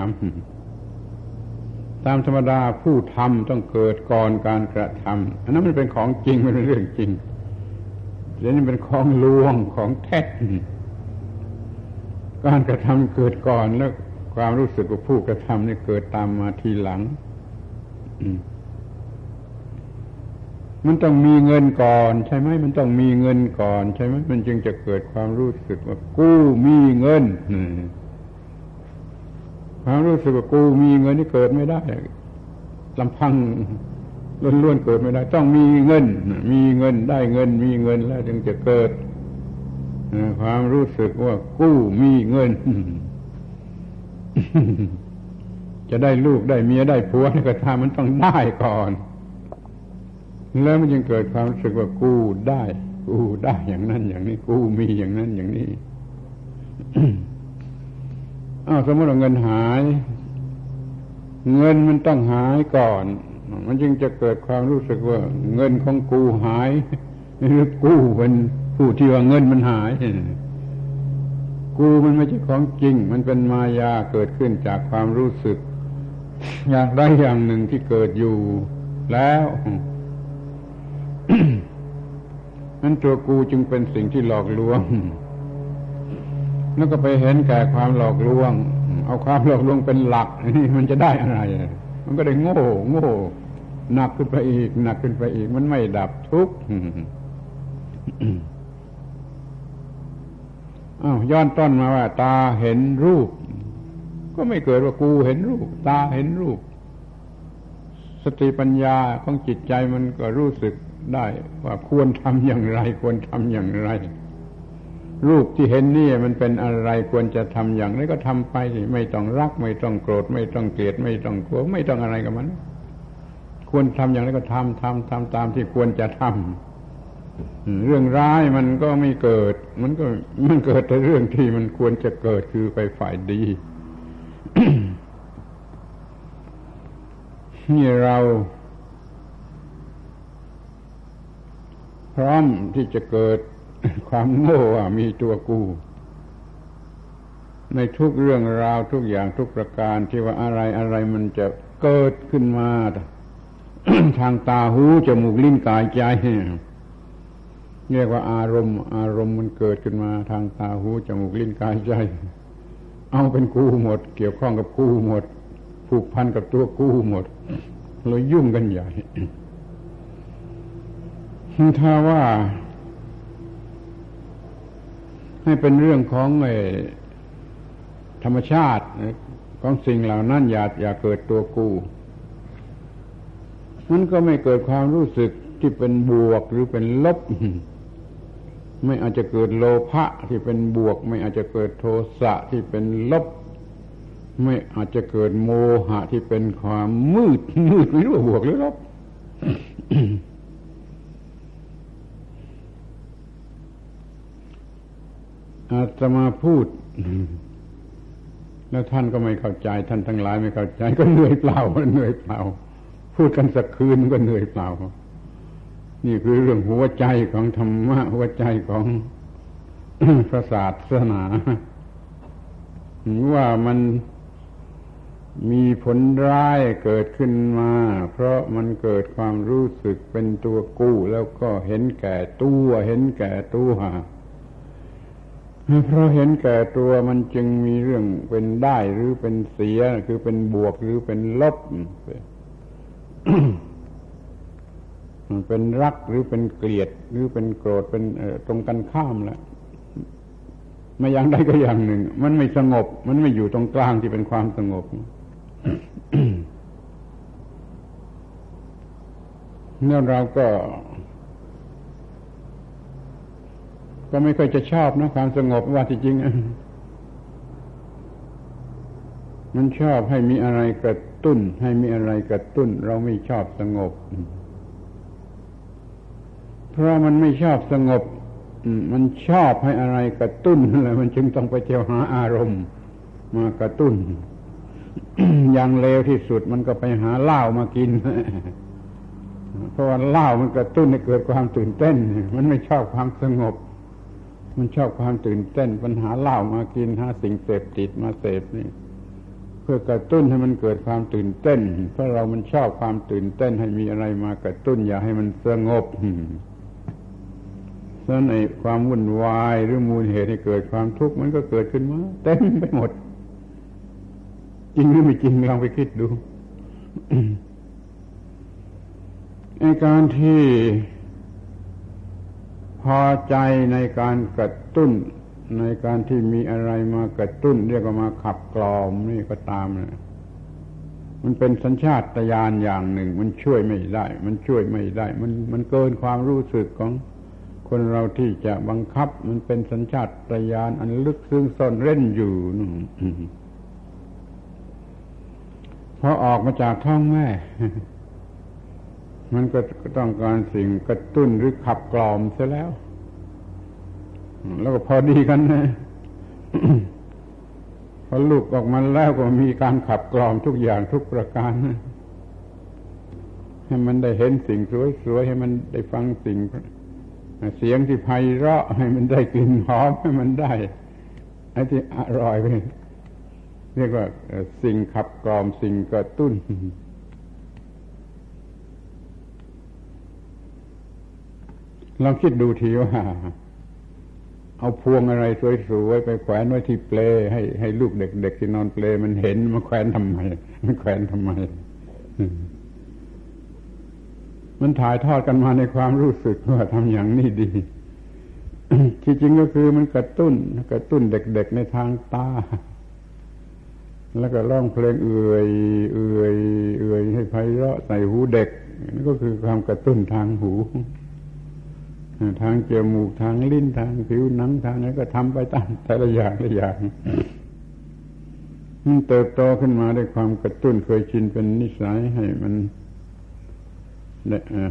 ำตามธรรมดาผู้ทำต้องเกิดก่อนการกระทำอันนั้นมันเป็นของจริงมันเป็นเรื่องจริงเดี๋ยวนี้เป็นของลวงของแท้การกระทำเกิดก่อนแล้วความรู้สึกว่าผู้กระทำนี่เกิดตามมาทีหลังมั มันต้องมีเงินก่อน ใช่ไหมมันต้องมีเงินก่อน ใช่ไหมมันจึงจะเกิดความรู้สึกว่ากู้มีเงินความรู้สึกว่ากู้มีเงินนี่เกิดไม่ได้ลำพังล้วนๆเกิดไม่ได้ ต้องมีเงิน มีเงินได้เงิน มีเงินแล้วจึงจะเกิดความรู้สึกว่ากู้มีเงิน จะได้ลูกได้เมียได้ผัวนี่ก็ทำมันต้องได้ก่อน แล้วมันยังเกิดความรู้สึกว่ากูได้ กูได้อย่างนั้น อย่างนี้ กูมีอย่างนั้นอย่างนี้อ้าวสมมติว่าเงินหาย เงินมันต้องหายก่อน มันจึงจะเกิดความรู้สึกว่า เงินของกูหายหรือกูเป็นผู้ที่ว่าเงินมันหาย กูมันไม่ใช่ของจริง มันเป็นมายาเกิดขึ้นจากความรู้สึก อย่างใดอย่างหนึ่งที่เกิดอยู่แล้ว นั้นตัวกูจึงเป็นสิ่งที่หลอกลวง แล้วก็ไปเห็นแก่ความหลอกลวง เอาความหลอกลวงเป็นหลักนี่มันจะได้อะไร มันก็ได้โง่ โง่หนักขึ้นไปอีกหนักขึ้นไปอีก มันไม่ดับทุกข์อ้าวย้อนต้นมาว่า ตาเห็นรูป ก็ไม่เกิดว่ากูเห็นรูป ตาเห็นรูป สติปัญญาของจิตใจมันก็รู้สึก ได้ว่าควรทำอย่างไร ควรทำอย่างไร รูปที่เห็นนี่มันเป็นอะไรควรจะทำอย่างไรก็ทำไปสิไม่ต้องรัก ไม่ต้องโกรธ ไม่ต้องเกลียด ไม่ต้องกลัว ไม่ต้องอะไรกับมัน ควรทำอย่างไรก็ทำทำทำตามที่ควรจะทำเรื่องร้ายมันก็ไม่เกิด มันก็มันเกิดแต่เรื่องที่มันควรจะเกิดคือไปฝ่ายดีนี่เรา ร้อมที่จะเกิดความโง่ว่ามีตัวกู ในทุกเรื่องราวทุกอย่างทุกประการที่ว่าอะไรอะไรมันจะเกิดขึ้นมา ทางตาหูจมูกลิ้นกายใจเรียกว่าอารมณ์ อารมณ์มันเกิดขึ้นมา ทางตาหูจมูกลิ้นกายใจ เอาเป็นกู้หมด เกี่ยวข้องกับกู้หมด ผูกพันกับตัวกู้หมดเลยยุ่งกันใหญ่ ถ้าว่าให้เป็นเรื่องของธรรมชาติของสิ่งเหล่านั้นอย่าอย่าเกิดตัวกูมันก็ไม่เกิดความรู้สึกที่เป็นบวกหรือเป็นลบ ไม่อาจจะเกิดโลภะที่เป็นบวก ไม่อาจจะเกิดโทสะที่เป็นลบ ไม่อาจจะเกิดโมหะที่เป็นความมืดมืดไม่รู้ว่าบวกหรือลบ อาตมาพูด แล้วท่านก็ไม่เข้าใจ ท่านทั้งหลายไม่เข้าใจ ก็เหนื่อยเปล่าเหนื่อยเปล่า พูดกันสักคืนก็เหนื่อยเปล่า นี่คือเรื่องหัวใจของธรรมะหัวใจของพระศาสนาว่ามันมีผลร้ายเกิดขึ้นมา เพราะมันเกิดความรู้สึกเป็นตัวกู้ แล้วก็เห็นแก่ตัว เห็นแก่ตัว เพราะเห็นแก่ตัวมันจึงมีเรื่องเป็นได้หรือเป็นเสีย คือเป็นบวกหรือเป็นลบเป็นรักหรือเป็นเกลียด หรือเป็นโกรธเป็นตรงกันข้ามแหละไม่อย่างใดก็อย่างหนึ่ง มันไม่สงบ มันไม่อยู่ตรงกลางที่เป็นความสงบเนี่ยเราก็ ก็ไม่ค่อยจะชอบนะความสงบว่าที่จริงมันชอบให้มีอะไรกระตุ้น ให้มีอะไรกระตุ้น เราไม่ชอบสงบ เพราะมันไม่ชอบสงบมันชอบให้อะไรกระตุ้นอะไรมันจึงต้องไปเที่ยวหาอารมณ์ มากระตุ้น อย่างเลวที่สุดมันก็ไปหาเหล้ามากินเพราะว่าเหล้ามันกระตุ้นให้เกิดความตื่นเต้น มันไม่ชอบความสงบ มันชอบความตื่นเต้นปัญหาเหล้ามากินหาสิ่งเสพติดมาเสพนี่ เพื่อกระตุ้นให้มันเกิดความตื่นเต้น เพราะเรามันชอบความตื่นเต้นให้มีอะไรมากระตุ้น อย่าให้มันสงบฉะนั้นไอ้ความวุ่นวายหรือมูลเหตุให้เกิดความทุกข์มันก็เกิดขึ้นมาเต็มไปหมด จริงหรือไม่จริงลองไปคิดดูในการที่ พอใจในการกระตุ้น ในการที่มีอะไรมากระตุ้น เรียกว่ามาขับกล่อมนี่ก็ตามนะมันเป็นสัญชาตญาณอย่างหนึ่ง มันช่วยไม่ได้ มันช่วยไม่ได้ มันมันเกินความรู้สึกของคนเราที่จะบังคับ มันเป็นสัญชาตญาณอันลึกซึ้งซ่อนเร้นอยู่พอออกมาจากท้องแม่ มันก็ต้องการสิ่งกระตุ้นหรือขับกล่อมเสียแล้ว แล้วก็พอดีกันนะพอลูกออกมาแล้วก็มีการขับกล่อมทุกอย่างทุกประการให้มันได้เห็นสิ่งสวยๆให้มันได้ฟังสิ่งเสียงที่ไพเราะให้มันได้กลิ่นหอมให้มันได้ไอ้ที่อร่อยไปเรียกว่าสิ่งขับกล่อมสิ่งกระตุ้น ลองคิดดูทีว่า เอาพวงอะไรสวยๆไปแขวนไว้ที่เปลให้ให้ลูกเด็กๆที่นอนเปลมันเห็นมันแขวนทำไม มันแขวนทำไม มันถ่ายทอดกันมาในความรู้สึกว่าทำอย่างนี้ดีที่จริงก็คือมันกระตุ้นกระตุ้นเด็กๆในทางตา แล้วก็ร้องเพลงเอื่อยเอื่อยเอื่อยให้ไพเราะใส่หูเด็กนั่นก็คือความกระตุ้นทางหู ทางจมูกทางลิ้นทางผิวหนังทางนั้นก็ทำไปตามแต่ละอย่างละอย่างมันเติบโตขึ้นมาด้วยความกระตุ้นเคยชินเป็นนิสัยให้มัน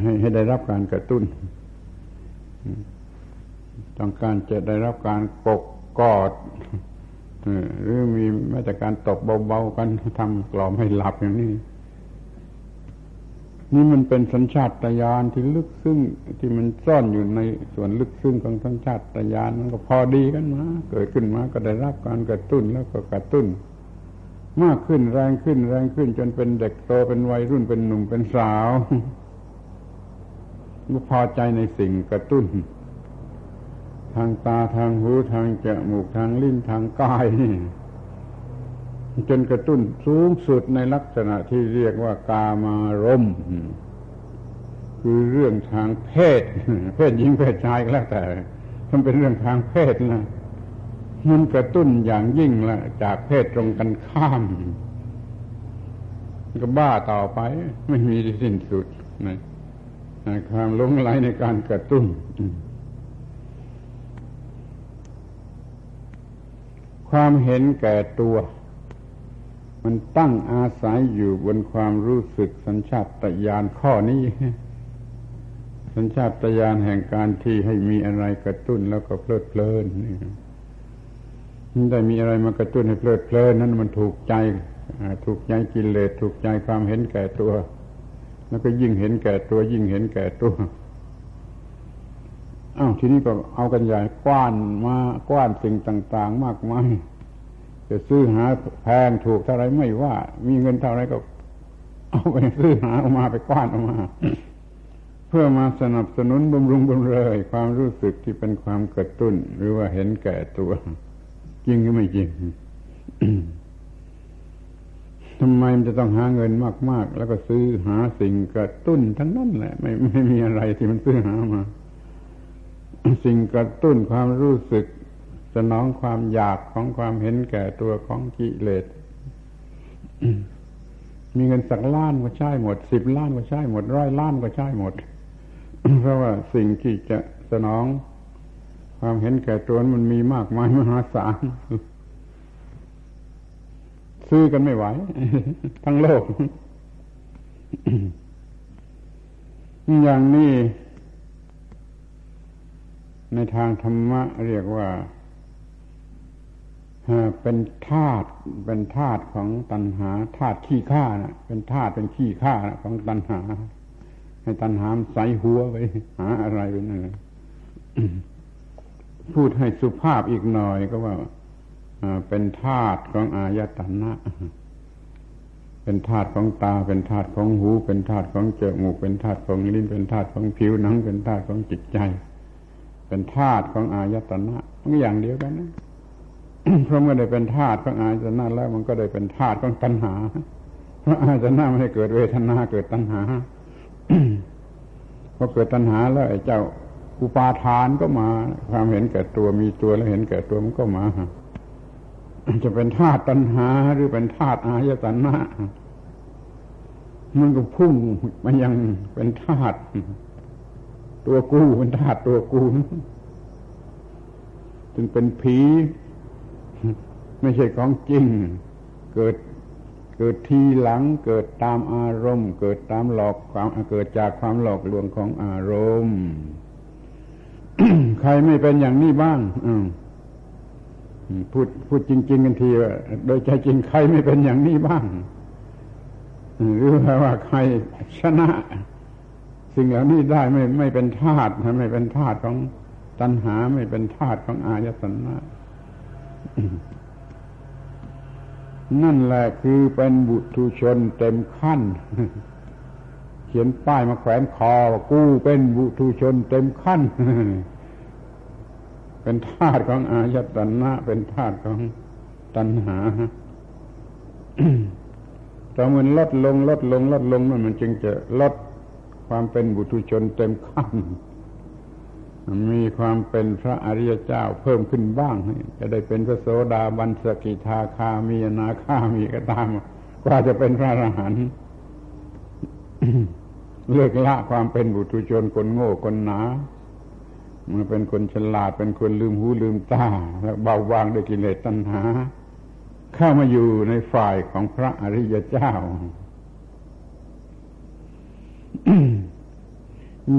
ให้ให้ได้รับการกระตุ้น ต้องการจะได้รับการปกกอดหรือมีมาตรการตบเบาๆกันทำกล่อมให้หลับอย่างนี้ นี่มันเป็นสัญชาตญาณที่ลึกซึ้งที่มันซ่อนอยู่ในส่วนลึกซึ้งของสัญชาตญาณมันก็พอดีกันมาเกิดขึ้นมาก็ได้รับการกระตุ้นแล้วก็กระตุ้น มากขึ้นแรงขึ้นแรงขึ้น จนเป็นเด็กโตเป็นวัยรุ่นเป็นหนุ่มเป็นสาวก็พอใจในสิ่งกระตุ้น ทางตาทางหูทางจมูกทางลิ้นทางกายนี่ จนกระตุ้นสูงสุดในลักษณะที่เรียกว่ากามารมคือเรื่องทางเพศ เพศหญิงเพศชายก็แล้วแต่มันเป็นเรื่องทางเพศนะมันกระตุ้นอย่างยิ่งละจากเพศตรงกันข้าม ก็บ้าต่อไป ไม่มีที่สิ้นสุดนะความลงไหลในการกระตุ้นความเห็นแก่ตัว มันตั้งอาศัยอยู่บนความรู้สึกสัญชาตญาณข้อนี้ สัญชาตญาณแห่งการที่ให้มีอะไรกระตุ้นแล้วก็เพลิดเพลินนี่ได้มีอะไรมากระตุ้นให้เพลิดเพลินนั้นมันถูกใจถูกใจกิเลสถูกใจความเห็นแก่ตัว แล้วก็ยิ่งเห็นแก่ตัว ยิ่งเห็นแก่ตัวอ้าวทีนี้ก็เอากันใหญ่กว้านมากว้านสิ่งต่าง ๆ มากมาย จะซื้อหาแพงถูกเท่าไรไม่ว่า มีเงินเท่าไรก็ เอาไปซื้อหาออกมาไปกว้านออกมา เพื่อมาสนับสนุนบำรุงบำเรยความรู้สึกที่เป็นความกระตุ้น หรือว่าเห็นแก่ตัว จริงหรือไม่จริงทำไมมันจะต้องหาเงินมาก ๆ แล้วก็ซื้อหาสิ่งกระตุ้นทั้งนั้นแหละ ไม่ไม่มีอะไรที่มันซื้อหามา สิ่งกระตุ้นความรู้สึก สนองความอยากของความเห็นแก่ตัวของกิเลสมีเงินสักล้านก็ใช้หมดสิบล้านก็ใช้หมดร้อยล้านก็ใช้หมด เพราะว่าสิ่งที่จะสนอง ความเห็นแก่ตัวมันมีมากมายมหาศาลซื้อกันไม่ไหว ทั้งโลก อย่างนี้ ในทางธรรมะเรียกว่า เป็นธาตุเป็นธาตุของตัณหาธาตุขี้ข้านะเป็นธาตุเป็นขี้ข้าของตัณหา ให้ตัณหามใส่หัวไปหาอะไรไปนั่นพูดให้สุภาพอีกหน่อยก็ว่าเป็นธาตุของอายตนะเป็นธาตุของตา เป็นธาตุของหู เป็นธาตุของจมูก เป็นธาตุของลิ้น เป็นธาตุของผิวหนัง เป็นธาตุของจิตใจ เป็นธาตุของอายตนะมันอย่างเดียวกันนะ เพราะเมื่อได้เป็นธาตุของอายตนะแล้วมันก็ได้เป็นธาตุของตัณหา เพราะอายตนะไม่ให้เกิดเวทนาเกิดตัณหาพอเกิดตัณหาแล้วไอ้เจ้าอุปาทานก็มา ความเห็นแก่ตัวมีตัวแล้วเห็นแก่ตัวมันก็มาจะเป็นธาตุตัณหาหรือเป็นธาตุอายตนะมันก็พุ่งมันยังเป็นธาตุตัวกูเป็นธาตุตัวกูจึงเป็นผี ไม่ใช่ของจริง เกิดเกิดทีหลังเกิดตามอารมณ์ เกิดตามหลอกความเกิดจากความหลอกลวงของอารมณ์ ใครไม่เป็นอย่างนี้บ้างพูดพูดจริง ๆ กันทีว่าโดยใจจริงใครไม่เป็นอย่างนี้บ้างหรือว่าใครชนะ สิ่งเหล่านี้ได้ไม่ไม่เป็นธาตุไม่เป็นธาตุของตัณหาไม่เป็นธาตุของอายตนะ นั่นแหละคือเป็นบุตุชนเต็มขั้น เขียนป้ายมาแขวนคอกู้เป็นบุตุชนเต็มขั้น เป็นธาตุของอายตนะ เป็นธาตุของตัณหาตอนมันลดลงลดลงลดลงมันจึงจะลดความเป็นบุตุชนเต็มขั้น มีความเป็นพระอริยเจ้าเพิ่มขึ้นบ้าง จะได้เป็นพระโสดาบันสกิทาคามีนาคามีก็ตามกว่าจะเป็นพระอรหันต์เลิกละความเป็นบุตุชนคนโง่คนหนามันเป็นคนฉลาดเป็นคนลืมหูลืมตาแล้วเบาบางด้วยกิเลสตัณหา เข้ามาอยู่ในฝ่ายของพระอริยเจ้า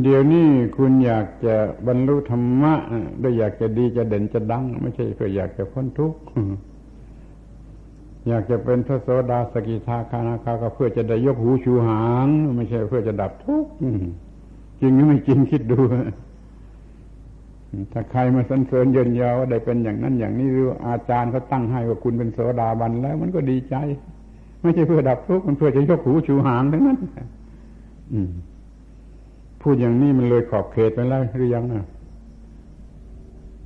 เดี๋ยวนี้คุณอยากจะบรรลุธรรมะด้วยอยากจะดีจะเด่นจะดัง ไม่ใช่เพื่ออยากจะพ้นทุกข์อยากจะเป็นพระโสดาสกิทาคานาคาก็เพื่อจะได้ยกหูชูหาง ไม่ใช่เพื่อจะดับทุกข์จริงหรือไม่จริงคิดดูถ้าใครมาสรรเสริญเยินยาว่าได้เป็นอย่างนั้นอย่างนี้หรืออาจารย์เขาตั้งให้ว่าคุณเป็นโสดาบันแล้ว มันก็ดีใจ ไม่ใช่เพื่อดับทุกข์มันเพื่อจะยกหูชูหางทั้งนั้น พูดอย่างนี้มันเลยขอบเขตไปแล้วหรือยังอะ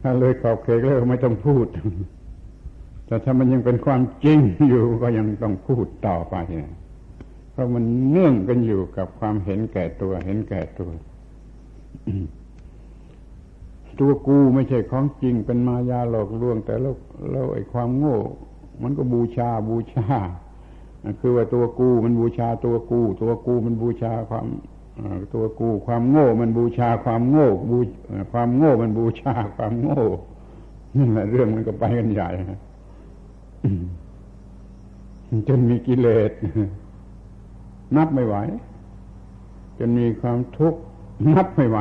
ถ้าเลยขอบเขตแล้วไม่ต้องพูด แต่ถ้ามันยังเป็นความจริงอยู่ก็ยังต้องพูดต่อไปเพราะมันเนื่องกันอยู่กับความเห็นแก่ตัว เห็นแก่ตัว ตัวกูไม่ใช่ของจริงเป็นมายาหลอกลวง แต่แล้วแล้วไอ้ความโง่ มันก็บูชาบูชาคือว่าตัวกูมันบูชาตัวกู ตัวกูมันบูชาความ ตัวกูความโง่มันบูชาความโง่บูความโง่มันบูชาความโง่นั่นแหละเรื่องมันก็ไปกันใหญ่จนมีกิเลสนับไม่ไหว จนมีความทุกข์นับไม่ไหว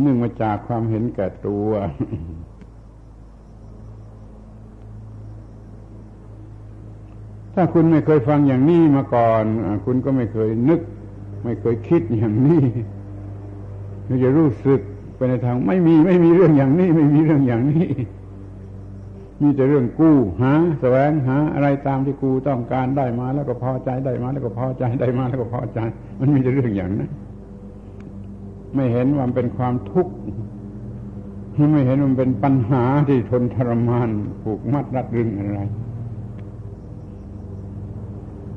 เนื่องมาจากความเห็นแก่ตัวถ้าคุณไม่เคยฟังอย่างนี้มาก่อน คุณก็ไม่เคยนึก ไม่เคยคิดอย่างนี้คุณจะรู้สึกไปในทาง ไม่มีไม่มีเรื่องอย่างนี้ ไม่มีเรื่องอย่างนี้ มีแต่เรื่องกู้หาแสวงหา อะไรตามที่กูต้องการได้มา แล้วก็พอใจได้มา แล้วก็พอใจได้มา แล้วก็พอใจ มันมีแต่เรื่องอย่างนั้นไม่เห็นว่ามันเป็นความทุกข์ไม่เห็นมันเป็นปัญหาที่ทนทรมานผูกมัดรัดรึงอะไร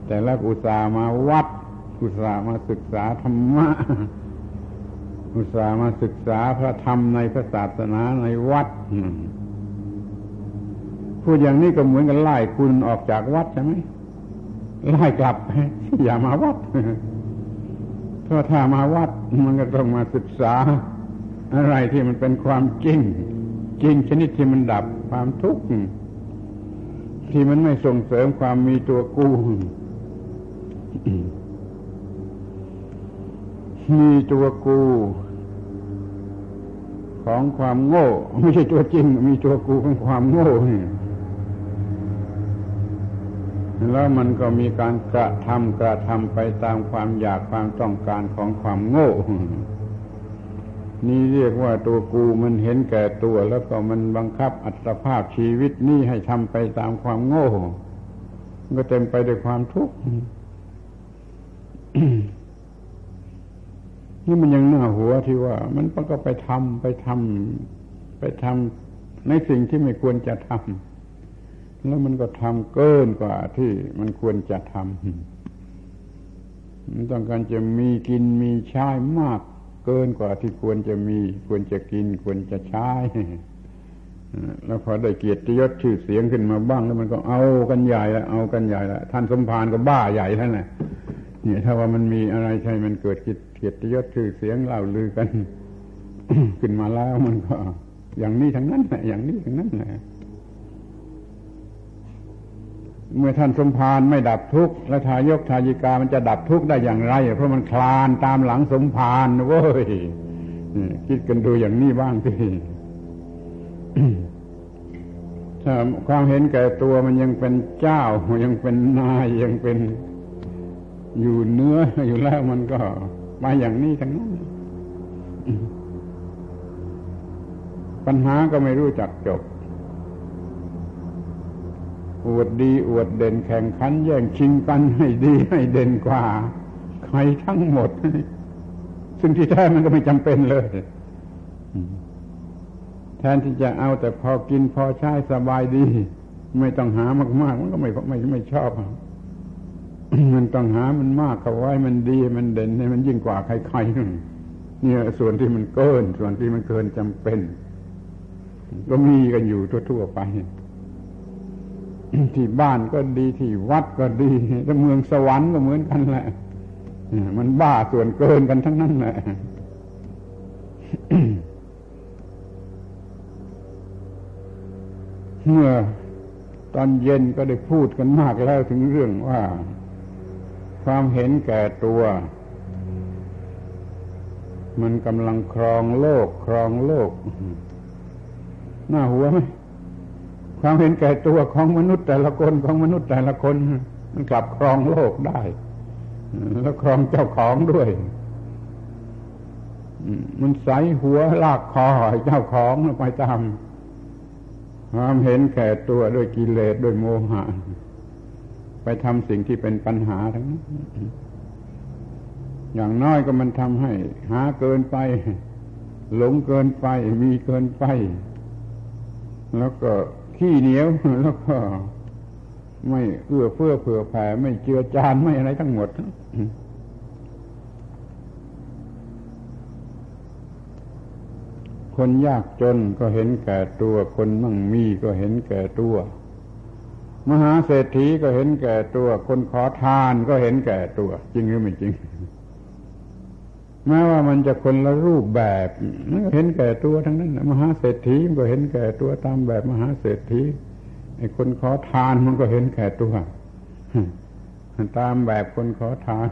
แต่แล้วอุตส่าห์มาวัด อุตส่าห์มาศึกษาธรรมะ อุตส่าห์มาศึกษาพระธรรมในพระศาสนาในวัดพูดอย่างนี้ก็เหมือนกันไล่คุณออกจากวัดใช่ไหมไล่กลับอย่ามาวัดเพราะถ้ามาวัดมันก็ต้องมาศึกษา อะไรที่มันเป็นความจริงจริงชนิดที่มันดับความทุกข์ที่มันไม่ส่งเสริมความมีตัวกู้ มีตัวกู ของความโง่ ไม่ใช่ตัวจริง มีตัวกูของความโง่แล้วมันก็มีการกระทำกระทำไปตามความอยากความต้องการของความโง่ นี่เรียกว่าตัวกูมันเห็นแก่ตัว แล้วก็มันบังคับอัตภาพชีวิตนี่ให้ทำไปตามความโง่ ก็เต็มไปด้วยความทุกข์ นี่มันยังหน้าหัวที่ว่า มันก็ไปทำไปทำไปทำในสิ่งที่ไม่ควรจะทำแล้วมันก็ทำเกินกว่าที่มันควรจะทำมันต้องการจะมีกินมีใช้มาก เกินกว่าที่ควรจะมี ควรจะกิน ควรจะใช้แล้วพอได้เกียรติยศชื่อเสียงขึ้นมาบ้างแล้วมันก็เอากันใหญ่ละเอากันใหญ่ละท่านสมภารก็บ้าใหญ่ท่านแหละ เนี่ยถ้าว่ามันมีอะไรใช่มันเกิดเกียรติยศชื่อเสียงเล่าลือกัน ขึ้นมาแล้วมันก็ อย่างนี้ทั้งนั้นแหละอย่างนี้ทั้งนั้นแหละเมื่อท่านสมภารไม่ดับทุกข์แล้วทายกทายิกามันจะดับทุกข์ได้อย่างไร เพราะมันคลานตามหลังสมภารเว้ยคิดกันดูอย่างนี้บ้างสิถ้าความเห็นแก่ตัวมันยังเป็นเจ้ายังเป็นนายยังเป็น อยู่เนื้ออยู่แล้วมันก็มาอย่างนี้ทั้งนั้น ปัญหาก็ไม่รู้จักจบ อวดดีอวดเด่นแข่งขัน แย่งชิงกันให้ดีให้เด่นกว่า ใครทั้งหมด ซึ่งที่แท้มันก็ไม่จำเป็นเลยแทนที่จะเอาแต่พอกินพอใช้สบายดี ไม่ต้องหามาก ๆ มันก็ไม่ไม่ไม่ชอบ มันต้องหามันมากเข้าไว้มันดีมันเด่นให้มันยิ่งกว่าใครๆนี่ยส่วนที่มันเกิน ส่วนที่มันเกินจำเป็น ก็มีกันอยู่ทั่วๆไป ที่บ้านก็ดีที่วัดก็ดีแล้วเมืองสวรรค์ก็เหมือนกันแหละมันบ้าส่วนเกินกันทั้งนั้นแหละเมื่อตอนเย็นก็ได้พูดกันมากแล้วถึงเรื่องว่า ความเห็นแก่ตัว มันกำลังครองโลก ครองโลก หน้าหัวไหมความเห็นแก่ตัวของมนุษย์แต่ละคนของมนุษย์แต่ละคน มันกลับครองโลกได้ แล้วครองเจ้าของด้วย มันใสหัวลากคอเจ้าของไปตามความเห็นแก่ตัวด้วยกิเลสด้วยโมหะ ทำสิ่งที่เป็นปัญหาทั้งนั้นอย่างน้อยก็มันทำให้ หาเกินไป หลงเกินไป มีเกินไป แล้วก็ขี้เหนียวแล้วก็ ไม่เอื้อเฟื้อเผื่อแผ่ไม่เจือจานไม่อะไรทั้งหมดคนยากจนก็เห็นแก่ตัว คนมั่งมีก็เห็นแก่ตัว มหาเศรษฐีก็เห็นแก่ตัว คนขอทานก็เห็นแก่ตัว จริงหรือไม่จริง แม้ว่ามันจะคนละรูปแบบมันก็เห็นแก่ตัวทั้งนั้นมหาเศรษฐีมันก็เห็นแก่ตัวตามแบบมหาเศรษฐีไอ้คนขอทานมันก็เห็นแก่ตัวตามแบบคนขอทาน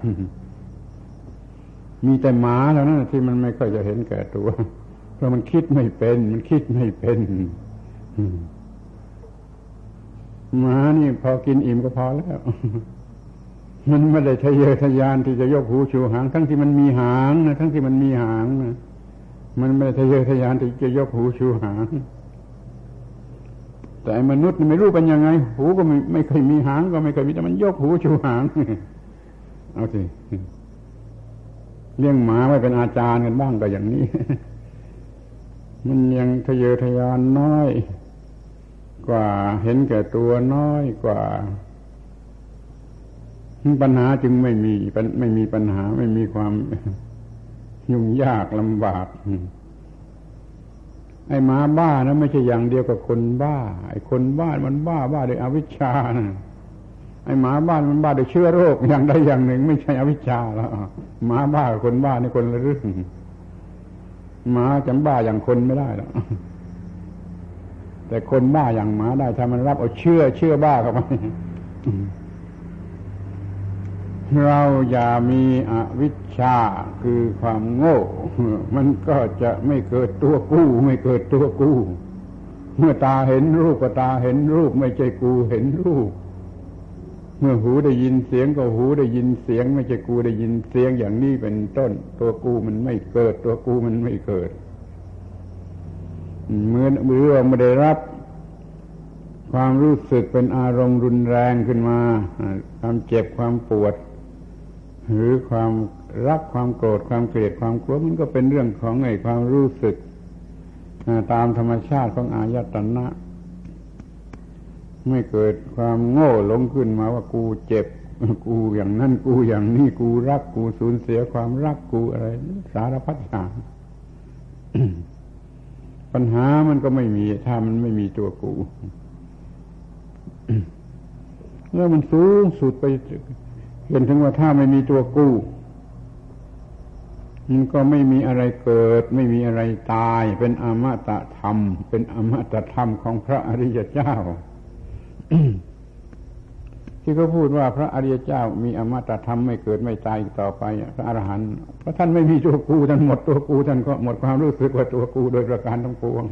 มีแต่หมาแล้วนะที่มันไม่ค่อยจะเห็นแก่ตัว เพราะมันคิดไม่เป็น มันคิดไม่เป็น หมานี่พอกินอิ่มก็พอแล้ว มันไม่ได้ทะเยอทะยานที่จะยกหูชูหาง ทั้งที่มันมีหางนะทั้งที่มันมีหางนะมันไม่ทะเยอทะยานที่จะยกหูชูหาง แต่มนุษย์ไม่รู้เป็นยังไง หูก็ไม่ไม่เคยมีหางก็ไม่เคยมีแต่มันยกหูชูหางเอาสิเลี้ยงหมาไว้เป็นอาจารย์กันบ้างก็อย่างนี้ มันยังทะเยอทะยานน้อย กว่า เห็นแก่ตัวน้อยกว่า ปัญหาจึงไม่มีไม่มีปัญหาไม่มีความยุ่งยากลำบากไอ้หมาบ้านะไม่ใช่อย่างเดียวกับคนบ้า ไอ้คนบ้ามันบ้าบ้าด้วยอวิชชานะไอ้หมาบ้านมันบ้าด้วยเชื้อโรคอย่างใดอย่างหนึ่ง ไม่ใช่อวิชชาแล้วหมาบ้ากับคนบ้านี่คนละเรื่องหมาจำบ้าอย่างคนไม่ได้หรอก แต่คนบ้าอย่างหมาได้ถ้ามันรับเอาเชื่อเชื่อบ้าเข้าไปเราอย่ามีอวิชชาคือความโง่ มันก็จะไม่เกิดตัวกู้ ไม่เกิดตัวกู้ เมื่อตาเห็นรูปก็ตาเห็นรูป ไม่ใช่กูเห็นรูป เมื่อหูได้ยินเสียงก็หูได้ยินเสียง ไม่ใช่กูได้ยินเสียงอย่างนี้เป็นต้น ตัวกูมันไม่เกิด ตัวกูมันไม่เกิด เมื่อเมื่อไม่ได้รับ ความรู้สึกเป็นอารมณ์รุนแรงขึ้นมา ความเจ็บความปวด หรือความรักความโกรธความเกลียดความกลัวมันก็เป็นเรื่องของไอ้ความรู้สึกตามธรรมชาติของอายตนะ ไม่เกิดความโง่หลงขึ้นมาว่ากูเจ็บ กูอย่างนั้นกูอย่างนี้กูรักกูสูญเสียความรักกูอะไร สารพัดอย่าง ปัญหามันก็ไม่มี ถ้ามันไม่มีตัวกู แล้วมันสูงสุดไปเห็นถึงว่าถ้าไม่มีตัวกู้มันก็ไม่มีอะไรเกิด ไม่มีอะไรตาย เป็นอมตะธรรม เป็นอมตะธรรมของพระอริยเจ้า ที่เขาพูดว่าพระอริยเจ้ามีอมตะธรรมไม่เกิดไม่ตายต่อไปพระอรหันต์เพราะท่านไม่มีตัวกูท่านหมดตัวกูท่านก็หมดความรู้สึกว่าตัวกูโดยประการทั้งปวง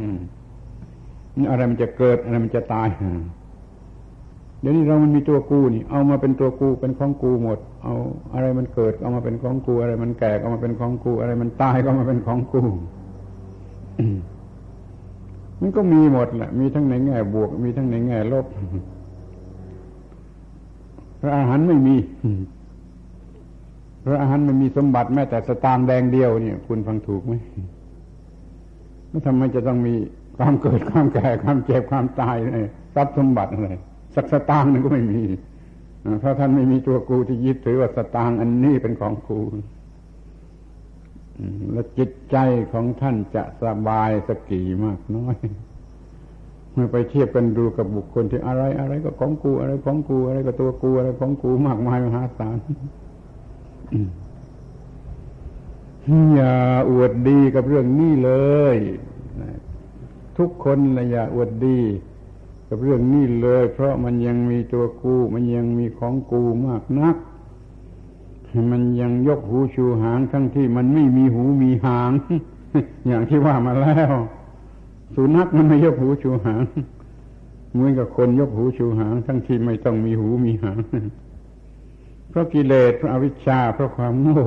อะไรมันจะเกิดอะไรมันจะตายเดี๋ยวนี้เรามันมีตัวกูนี่ เอามาเป็นตัวกูเป็นของกูหมด เอาอะไรมันเกิดเอามาเป็นของกู อะไรมันแก่เอามาเป็นของกู อะไรมันตายก็มาเป็นของกูมันก็มีหมดแหละมีทั้งในแง่บวก มีทั้งในแง่ลบ ระอาหารไม่มีพระอาหารมันมีสมบัติแม้แต่สตางค์แดงเดียวเนี่ย คุณฟังถูกไหมแล้วทำไมจะต้องมีความเกิดความแก่ความเจ็บความตายเลยทรัพย์สมบัติอะไรสักสตางค์นึงก็ไม่มีเพราะท่านไม่มีตัวกูที่ยึดถือว่าสตางค์อันนี้เป็นของกูและจิตใจของท่านจะสบายสกี่มากน้อย เมื่อไปเทียบกันดูกับบุคคลที่อะไรอะไรก็ของกูอะไรของกูอะไรก็ตัวกูอะไรของกูมากมายมหาศาลอย่าอวดดีกับเรื่องนี้เลย ทุกคนเลยอย่าอวดดี กับเรื่องนี้เลย เพราะมันยังมีตัวกู มันยังมีของกูมากนัก มันยังยกหูชูหางทั้งที่มันไม่มีหูมีหาง อย่างที่ว่ามาแล้ว สุนัขมันไม่ยกหูชูหางเหมือนกับคนยกหูชูหาง ทั้งที่ไม่ต้องมีหูมีหางเพราะกิเลสเพราะอวิชชาเพราะความโง่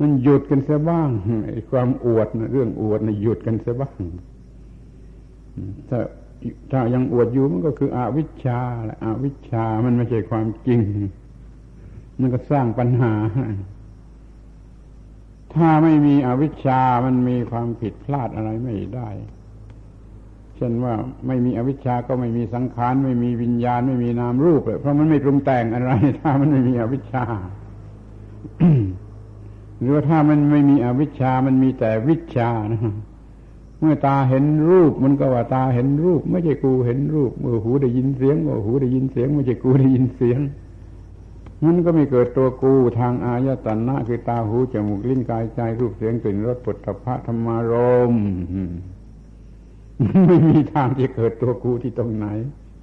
มันหยุดกันเสียบ้างไอ้ความอวดนะเรื่องอวดนะหยุดกันเสียบ้างถ้าถ้ายังอวดอยู่มันก็คืออวิชชาและอวิชชามันไม่ใช่ความจริง มันก็สร้างปัญหา ถ้าไม่มีอวิชชามันมีความผิดพลาดอะไรไม่ได้ เช่นว่าไม่มีอวิชชาก็ไม่มีสังขาร ไม่มีวิญญาณ ไม่มีนามรูปเลยเพราะมันไม่ปรุงแต่งอะไร ถ้ามันไม่มีอวิชชาหรือว่าถ้ามันไม่มีอวิชชา มันมีแต่วิชานะเมื่อตาเห็นรูป มันก็ว่าตาเห็นรูป ไม่ใช่กูเห็นรูป เมื่อหูได้ยินเสียงก็หูได้ยินเสียง ไม่ใช่กูได้ยินเสียง มันก็ไม่เกิดตัวกูทางอายตนะคือตาหูจมูกลิ้นกายใจรูปเสียงกลิ่นรสปุถะพระธรรมารมไม่มีทางจะเกิดตัวกูที่ตรงไหน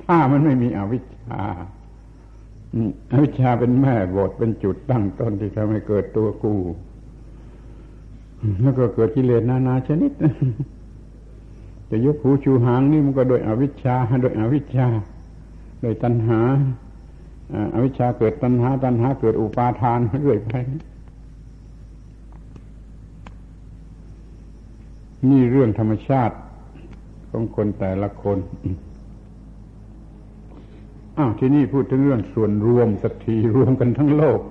ถ้ามันไม่มีอวิชชาอวิชชาเป็นแม่บทเป็นจุดตั้งต้นที่ทำให้เกิดตัวกู แล้วก็เกิดกิเลสนานาชนิดจะยกหูชูหางนี่มันก็โดยอวิชชาโดยอวิชชา โดยตัณหา อวิชชาเกิดตัณหา ตัณหาเกิดอุปาทานเรื่อยไปนี่เรื่องธรรมชาติของคนแต่ละคนอ้าวที่นี่พูดถึงเรื่องส่วนรวมสักทีรวมกันทั้งโลก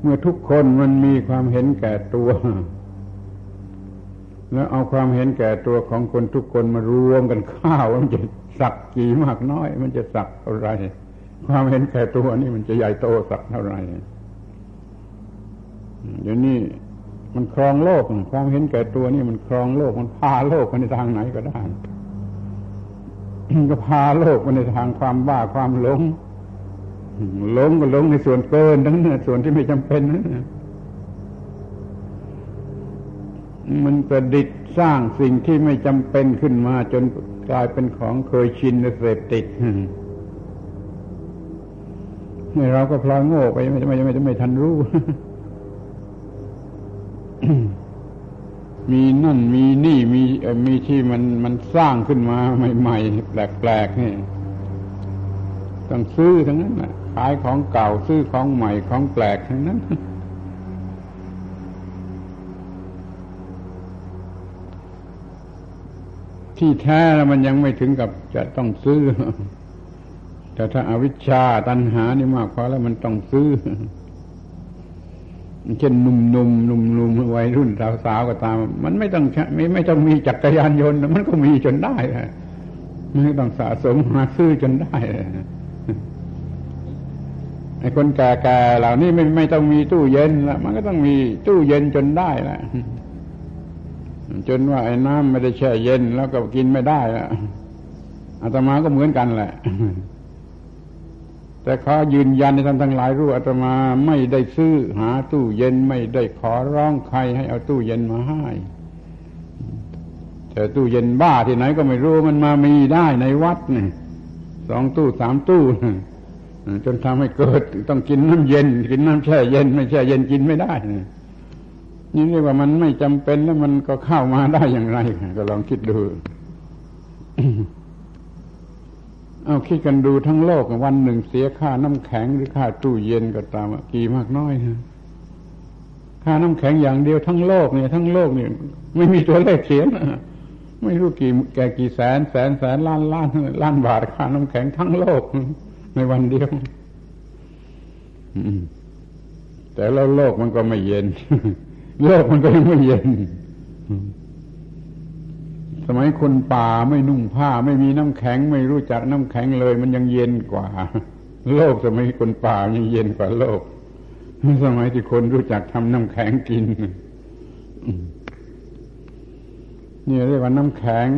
เมื่อทุกคนมันมีความเห็นแก่ตัว แล้วเอาความเห็นแก่ตัวของคนทุกคนมารวมกันข้าวมันจะ สักกี่มากน้อย มันจะสักเท่าไรความเห็นแก่ตัวนี่มันจะใหญ่โตสักเท่าไรเดี๋ยวนี้มันครองโลกความเห็นแก่ตัวนี่มันครองโลกมันพาโลกไปในทางไหนก็ได้ก็พาโลกไปในทางความบ้าความหลงหลงก็หลงในส่วนเกินทั้งนั้นส่วนที่ไม่จำเป็นนั้นมันประดิษฐ์สร้างสิ่งที่ไม่จำเป็นขึ้นมาจน กลายเป็นของเคยชินเสพติดนี่เราก็พลอยโง่ไปไม่ไม่ไม่ไม่ทันรู้ มีนั่นมีนี่มีมีที่มันมันสร้างขึ้นมาใหม่ๆแปลกๆนี่ต้องซื้อทั้งนั้นแหละขายของเก่าซื้อของใหม่ของแปลกทั้งนั้น ที่แท้แล้วมันยังไม่ถึงกับจะต้องซื้อ แต่ถ้าอาวิชชาตัณหานี่มากพอแล้วมันต้องซื้อเช่นหนุ่มๆหนุ่มๆวัยรุ่นสาวๆก็ตาม มันไม่ต้องไม่ไม่ต้องมีจักรยานยนต์ มันก็มีจนได้ไม่ต้องสะสมหาซื้อจนได้ไอ้คนแก่ๆเหล่านี้ไม่ไม่ต้องมีตู้เย็นละมันก็ต้องมีตู้เย็นจนได้ละ จนว่าไอ้น้ำไม่ได้แช่เย็นแล้วก็กินไม่ได้ละอาตมาก็เหมือนกันแหละ แต่ขอยืนยันในท่านทั้งหลายรู้อาตมาไม่ได้ซื้อหาตู้เย็นไม่ได้ขอร้องใครให้เอาตู้เย็นมาให้แต่ตู้เย็นบ้าที่ไหนก็ไม่รู้มันมามีได้ในวัดนี่สองตู้สามตู้จนทำให้เกิดต้องกินน้ำเย็น กินน้ำแช่เย็น ไม่แช่เย็นกินไม่ได้ นี่เรียกว่ามันไม่จำเป็นแล้วมันก็เข้ามาได้อย่างไร ก็ลองคิดดู เอาคิดกันดูทั้งโลกวันหนึ่งเสียค่าน้ำแข็งหรือค่าตู้เย็นก็ตามกี่มากน้อยนะค่าน้ำแข็งอย่างเดียวทั้งโลกเนี่ย ทั้งโลกเนี่ย ไม่มีตัวเลขเขียนไม่รู้กี่แกกี่แสนแสนแสนล้านล้านล้านบาทค่าน้ำแข็งทั้งโลก ในวันเดียวแต่แล้วโลกมันก็ไม่เย็น โลกมันก็ยังไม่เย็น สมัยคนป่าไม่นุ่งผ้า ไม่มีน้ำแข็ง ไม่รู้จักน้ำแข็งเลย มันยังเย็นกว่า โลกสมัยคนป่ายังเย็นกว่าโลก สมัยที่คนรู้จักทำน้ำแข็งกินนี่เรียกว่าน้ำแข็ง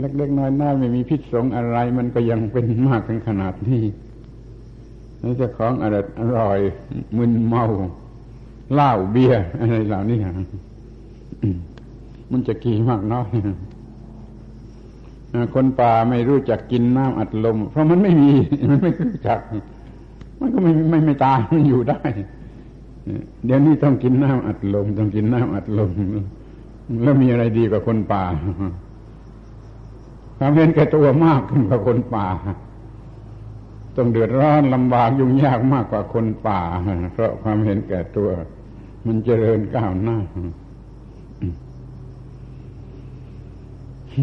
เล็กๆน้อยๆไม่มีพิษสงอะไร มันก็ยังเป็นมากถึงขนาดนี้นี่จะของอร่อยอร่อยมึนเมา เหล้าเบียร์อะไรเหล่านี้มันจะกี่มากน้อยคนป่าไม่รู้จักกินน้ำอัดลม เพราะมันไม่มีมันไม่รู้จัก มันก็ไม่ไม่ไม่ตายมันอยู่ได้ เดี๋ยวนี้ต้องกินน้ำอัดลม ต้องกินน้ำอัดลมแล้วมีอะไรดีกว่าคนป่าความเห็นแก่ตัวมากขึ้นกว่าคนป่า ต้องเดือดร้อนลำบากยุ่งยากมากกว่าคนป่า เพราะความเห็นแก่ตัว มันเจริญก้าวหน้า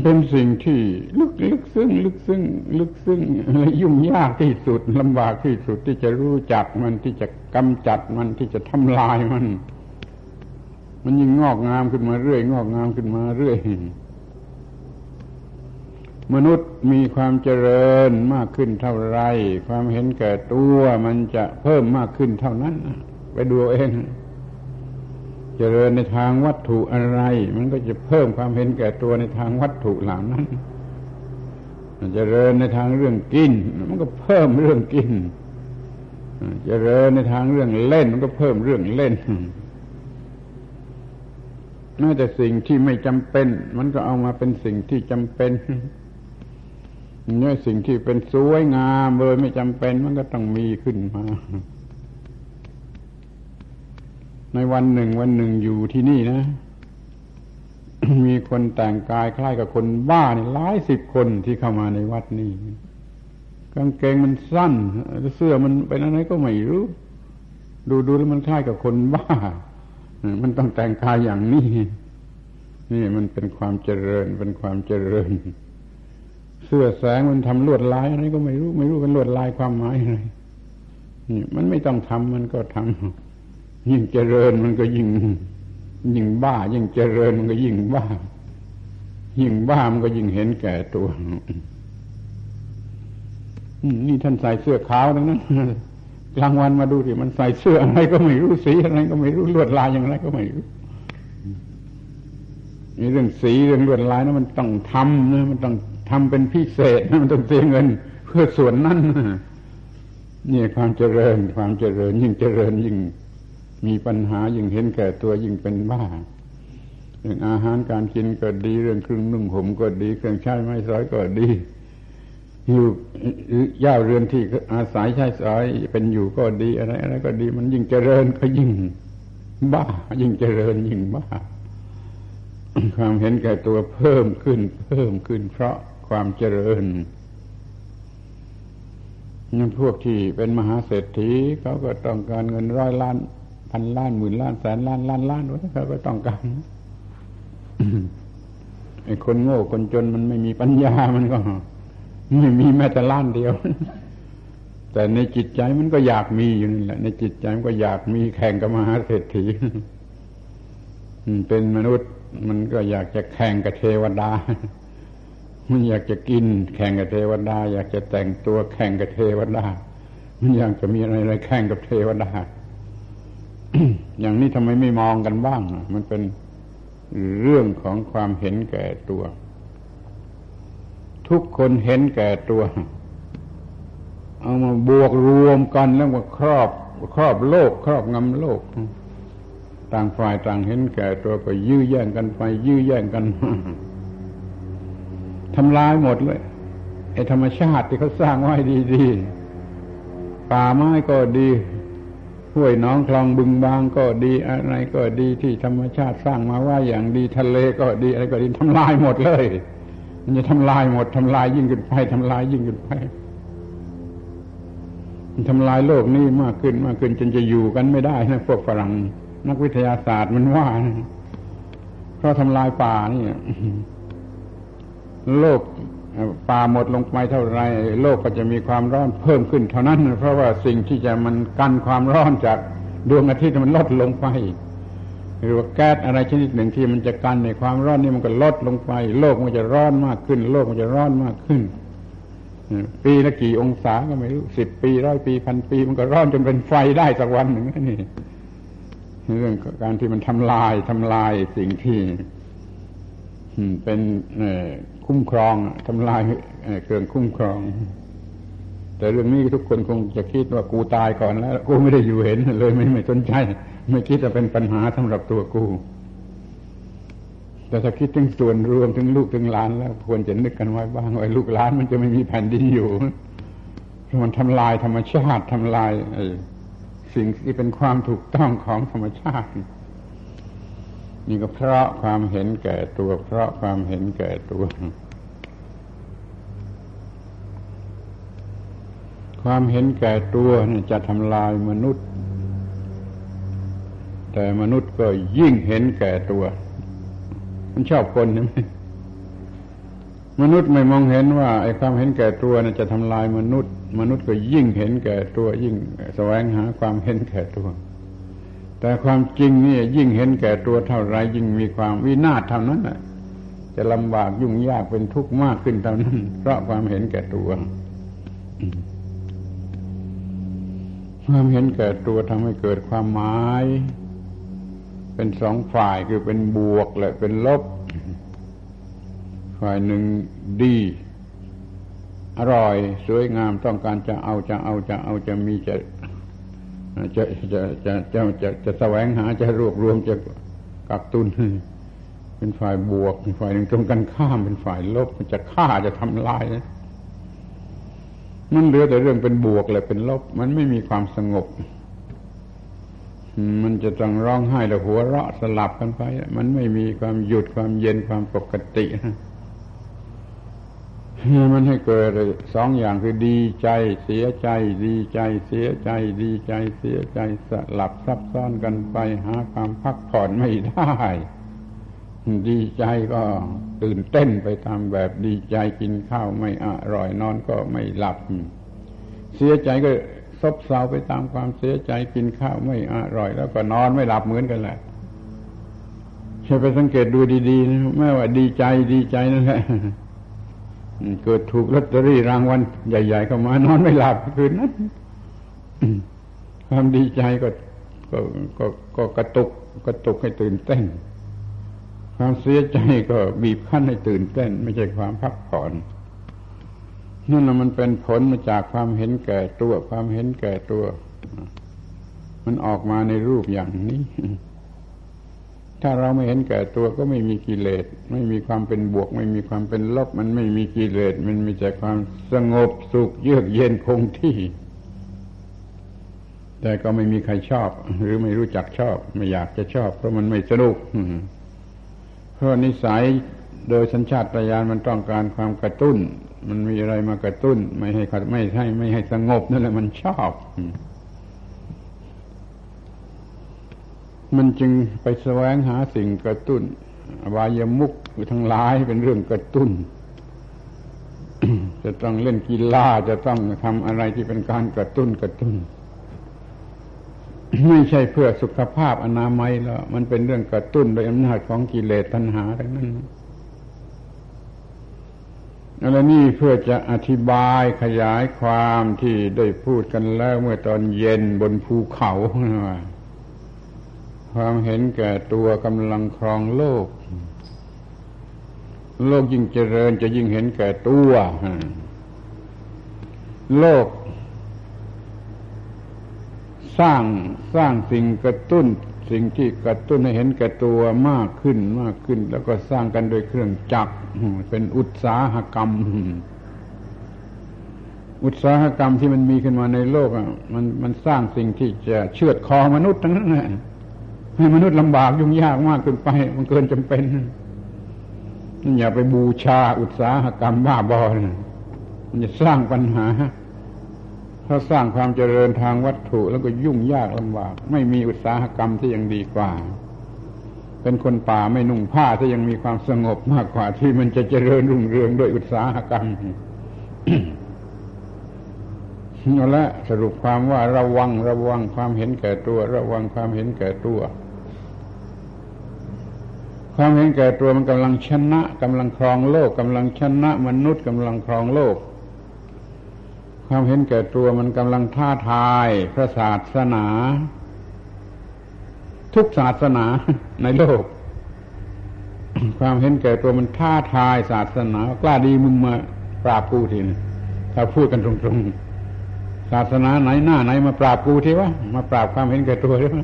เป็นสิ่งที่ลึกลึกซึ้งลึกซึ้งลึกซึ้งและยุ่งยากที่สุดลำบากที่สุดที่จะรู้จักมันที่จะกำจัดมันที่จะทำลายมัน มันยิ่งงอกงามขึ้นมาเรื่อย งอกงามขึ้นมาเรื่อยมนุษย์มีความเจริญมากขึ้นเท่าไร ความเห็นแก่ตัวมันจะเพิ่มมากขึ้นเท่านั้น ไปดูเอง จริญในทางวัตถุอะไร มันก็จะเพิ่มความเห็นแก่ตัวในทางวัตถุเหล่านั้นเจริญในทางเรื่องกิน มันก็เพิ่มเรื่องกินเจริญในทางเรื่องเล่น มันก็เพิ่มเรื่องเล่นน่าจะสิ่งที่ไม่จำเป็น มันก็เอามาเป็นสิ่งที่จำเป็นเนี่ยสิ่งที่เป็นสวยงามเลยไม่จำเป็น มันก็ต้องมีขึ้นมา ในวันหนึ่งวันหนึ่งอยู่ที่นี่นะ มีคนแต่งกายคล้ายกับคนบ้านี่หลายสิบคนที่เข้ามาในวัดนี่กางเกงมันสั้นเสื้อมันเป็นอะไรก็ไม่รู้ ดูดูแล้วมันคล้ายกับคนบ้า มันต้องแต่งกายอย่างนี้ นี่มันเป็นความเจริญเป็นความเจริญ เสื้อแสงมันทำลวดลายอะไรก็ไม่รู้ ไม่รู้เป็นลวดลายความหมายอะไรนี่มันไม่ต้องทำมันก็ทำ ยิ่งเจริญมันก็ยิ่ง ยิ่งบ้า ยิ่งเจริญมันก็ยิ่งบ้า ยิ่งบ้ามันก็ยิ่งเห็นแก่ตัวนี่ท่านใส่เสื้อขาวทั้งนั้นกลางวันมาดูสิมันใส่เสื้ออะไรก็ไม่รู้สีอะไรก็ไม่รู้ลวดลายอย่างไรก็ไม่รู้นี่เรื่องสีเรื่องลวดลายนะมันต้องทำนะมันต้องทำเป็นพิเศษมันต้องเสียเงิน เพื่อส่วนนั้นนี่ความเจริญ ความเจริญ ยิ่งเจริญยิ่ง มีปัญหายิ่งเห็นแก่ตัวยิ่งเป็นบ้าเรื่องอาหารการกินก็ดีเรื่องเครื่องนุ่งห่มก็ดี เครื่องใช้ไม้สอยก็ดีอยู่ย่าเรือนที่อาศัยใช้สอยเป็นอยู่ก็ดีอะไรอะไรก็ดี มันยิ่งเจริญก็ยิ่งบ้า ยิ่งเจริญยิ่งบ้า ความเห็นแก่ตัวเพิ่มขึ้น เพิ่มขึ้นเพราะความเจริญนั่นพวกที่เป็นมหาเศรษฐีเขาก็ต้องการเงินร้อยล้าน พันล้านหมื่นล้านแสนล้านล้านล้านเขาก็ต้องการไอ้คนโง่คนจนมันไม่มีปัญญามันก็ ไม่มีแม้แต่ล้านเดียว แต่ในจิตใจมันก็อยากมีอยู่นั่นแหละ ในจิตใจมันก็อยากมีแข่งกับมหาเศรษฐีเป็นมนุษย์มันก็อยากจะแข่งกับเทวดา มันอยากจะกิน แข่งกับเทวดา อยากจะแต่งตัวแข่งกับเทวดา มันอยากจะมีอะไรอะไรแข่งกับเทวดา อย่างนี้ทำไมไม่มองกันบ้าง มันเป็นเรื่องของความเห็นแก่ตัว ทุกคนเห็นแก่ตัว เอามาบวกรวมกันแล้วมาครอบ ครอบโลก ครอบงำโลก ต่างฝ่ายต่างเห็นแก่ตัวก็ยื้อแย่งกันไป ยื้อแย่งกันมาทำลายหมดเลยไอ้ธรรมชาติที่เขาสร้างไว้ดีๆป่าไม้ก็ดี ห้วยน้องคลองบึงบางก็ดีอะไรก็ดีที่ธรรมชาติสร้างมาว่าอย่างดีทะเลก็ดีอะไรก็ดีทำลายหมดเลย มันจะทำลายหมดทำลายยิ่งขึ้นไปทำลายยิ่งขึ้นไปมันทำลายโลกนี้มากขึ้นมากขึ้นจนจะอยู่กันไม่ได้นะพวกฝรั่งนักวิทยาศาสตร์มันว่านะเพราะทำลายป่านี่โลก ป่าหมดลงไปเท่าไรโลกก็จะมีความร้อนเพิ่มขึ้นเท่านั้น เพราะว่าสิ่งที่จะมันกันความร้อนจากดวงอาทิตย์มันลดลงไปหรือว่าแก๊สอะไรชนิดหนึ่งที่มันจะกันในความร้อนนี่มันก็ลดลงไป โลกมันจะร้อนมากขึ้น โลกมันจะร้อนมากขึ้นปีละกี่องศาก็ไม่รู้สิบปีร้อยปีพันปี มันก็ร้อนจนเป็นไฟได้สักวันหนึ่งนี่เรื่องการที่มันทำลายทำลายสิ่งที่ เป็นคุ้มครองทำลายเครื่องคุ้มครอง แต่เรื่องนี้ทุกคนคงจะคิดว่ากูตายก่อนแล้ว กูไม่ได้อยู่เห็นเลยไม่ไม่สนใจ ไม่คิดจะเป็นปัญหาสำหรับตัวกูแต่ถ้าคิดถึงส่วนรวมถึงลูกถึงหลานแล้วควรจะนึกกันไว้บ้างว่าลูกหลานมันจะไม่มีแผ่นดินอยู่มันทำลายธรรมชาติทำลายสิ่งที่เป็นความถูกต้องของธรรมชาติ นี่ก็เพราะความเห็นแก่ตัว เพราะความเห็นแก่ตัว ความเห็นแก่ตัวนี่จะทำลายมนุษย์ แต่มนุษย์ก็ยิ่งเห็นแก่ตัว มันชอบคนใช่ไหมมนุษย์ไม่มองเห็นว่าไอ้ความเห็นแก่ตัวนะจะทำลายมนุษย์ มนุษย์ก็ยิ่งเห็นแก่ตัว ยิ่งแสวงหาความเห็นแก่ตัว แต่ความจริงนี่ยิ่งเห็นแก่ตัวเท่าไรยิ่งมีความวินาศเท่านั้นแหละจะลำบากยุ่งยากเป็นทุกข์มากขึ้นเท่านั้น เพราะความเห็นแก่ตัว ความเห็นแก่ตัวทำให้เกิดความหมาย เป็นสองฝ่ายคือเป็นบวกและเป็นลบ ฝ่ายหนึ่งดี อร่อย สวยงามต้องการจะเอาจะเอาจะเอาจะมีจะ จะจะจะจะจะจะแสวงหาจะรวบรวมจะกักตุนเป็นฝ่ายบวกฝ่ายหนึ่งตรงกันข้ามเป็นฝ่ายลบมันจะฆ่าจะทำลายนะมันเหลือแต่เรื่องเป็นบวกและเป็นลบ มันไม่มีความสงบ มันจะต้องร้องไห้แล้วหัวเราะสลับกันไป มันไม่มีความหยุดความเย็นความปกติ มันให้เกิดสองอย่างคือดีใจเสียใจ ดีใจเสียใจ ดีใจเสียใจสลับซับซ้อนกันไปหาความพักผ่อนไม่ได้ ดีใจก็ตื่นเต้นไปตามแบบดีใจกินข้าวไม่อร่อยนอนก็ไม่หลับ เสียใจก็ซบเซาไปตามความเสียใจกินข้าวไม่อร่อย แล้วก็นอนไม่หลับเหมือนกันแหละช่ไปสังเกตดูดีๆนะแม้ว่าดีใจดีใจนั่นแหละ เกิดถูกลอตเตอรี่รางวัลใหญ่ ๆ เข้ามานอนไม่หลับคืนนั้น ความดีใจก็ก็ก็ก็กระตุกกระตุกให้ตื่นเต้น ความเสียใจก็บีบคั้นให้ตื่นเต้น ไม่ใช่ความพักผ่อนนั่นแหละมันเป็นผลมาจากความเห็นแก่ตัว ความเห็นแก่ตัว มันออกมาในรูปอย่างนี้ ถ้าเราไม่เห็นแก่ตัวก็ไม่มีกิเลส ไม่มีความเป็นบวก ไม่มีความเป็นลบ มันไม่มีกิเลส มันมีแต่ความสงบสุขเยือกเย็นคงที่ แต่ก็ไม่มีใครชอบ หรือไม่รู้จักชอบ ไม่อยากจะชอบ เพราะมันไม่สนุกเพราะนิสัยโดยสัญชาตญาณมันต้องการความกระตุ้น มันมีอะไรมากระตุ้น ไม่ให้ไม่ให้ไม่ให้สงบนั่นแหละมันชอบ มันจึงไปแสวงหาสิ่งกระตุ้นวายมุกทั้งหลายเป็นเรื่องกระตุ้น จะต้องเล่นกีฬาจะต้องทำอะไรที่เป็นการกระตุ้นกระตุ้น ไม่ใช่เพื่อสุขภาพอนามัยแล้วมันเป็นเรื่องกระตุ้นโดยอำนาจของกิเลสตัณหาทั้งนั้นแล้วนี่เพื่อจะอธิบายขยายความที่ได้พูดกันแล้วเมื่อตอนเย็นบนภูเขาว่า ความเห็นแก่ตัวกำลังครองโลก โลกยิ่งเจริญจะยิ่งเห็นแก่ตัวโลก สร้างสร้างสิ่งกระตุ้น สิ่งที่กระตุ้นให้เห็นแก่ตัวมากขึ้นมากขึ้น แล้วก็สร้างกันโดยเครื่องจักรเป็นอุตสาหกรรม อุตสาหกรรมที่มันมีขึ้นมาในโลกอะมันมันสร้างสิ่งที่จะเชือดคอมนุษย์ทั้งนั้นแหละ ให้มนุษย์ลำบากยุ่งยากมากเกินไป มันเกินจำเป็นนั่นอย่าไปบูชาอุตสาหกรรมบ้าบอลมันจะสร้างปัญหา ถ้าสร้างความเจริญทางวัตถุแล้วก็ยุ่งยากลำบาก ไม่มีอุตสาหกรรมที่ยังดีกว่า เป็นคนป่าไม่นุ่งผ้าที่ยังมีความสงบมากกว่าที่มันจะเจริญรุ่งเรืองด้วยอุตสาหกรรมเอาละสรุปความว่าระวังระวังความเห็นแก่ตัว ระวังความเห็นแก่ตัว ความเห็นแก่ตัวมันกำลังชนะกำลังครองโลกกำลังชนะ มนุษย์กำลังครองโลก ความเห็นแก่ตัวมันกำลังท้าทายพระศาสนา ทุกศาสนาในโลก ความเห็นแก่ตัวมันท้าทายศาสนากล้าดีมึงมาปราบกูทีนะถ้าพูดกันตรงๆศาสนาไหนหน้าไหนมาปราบกูทีวะมาปราบความเห็นแก่ตัวใช่ไหม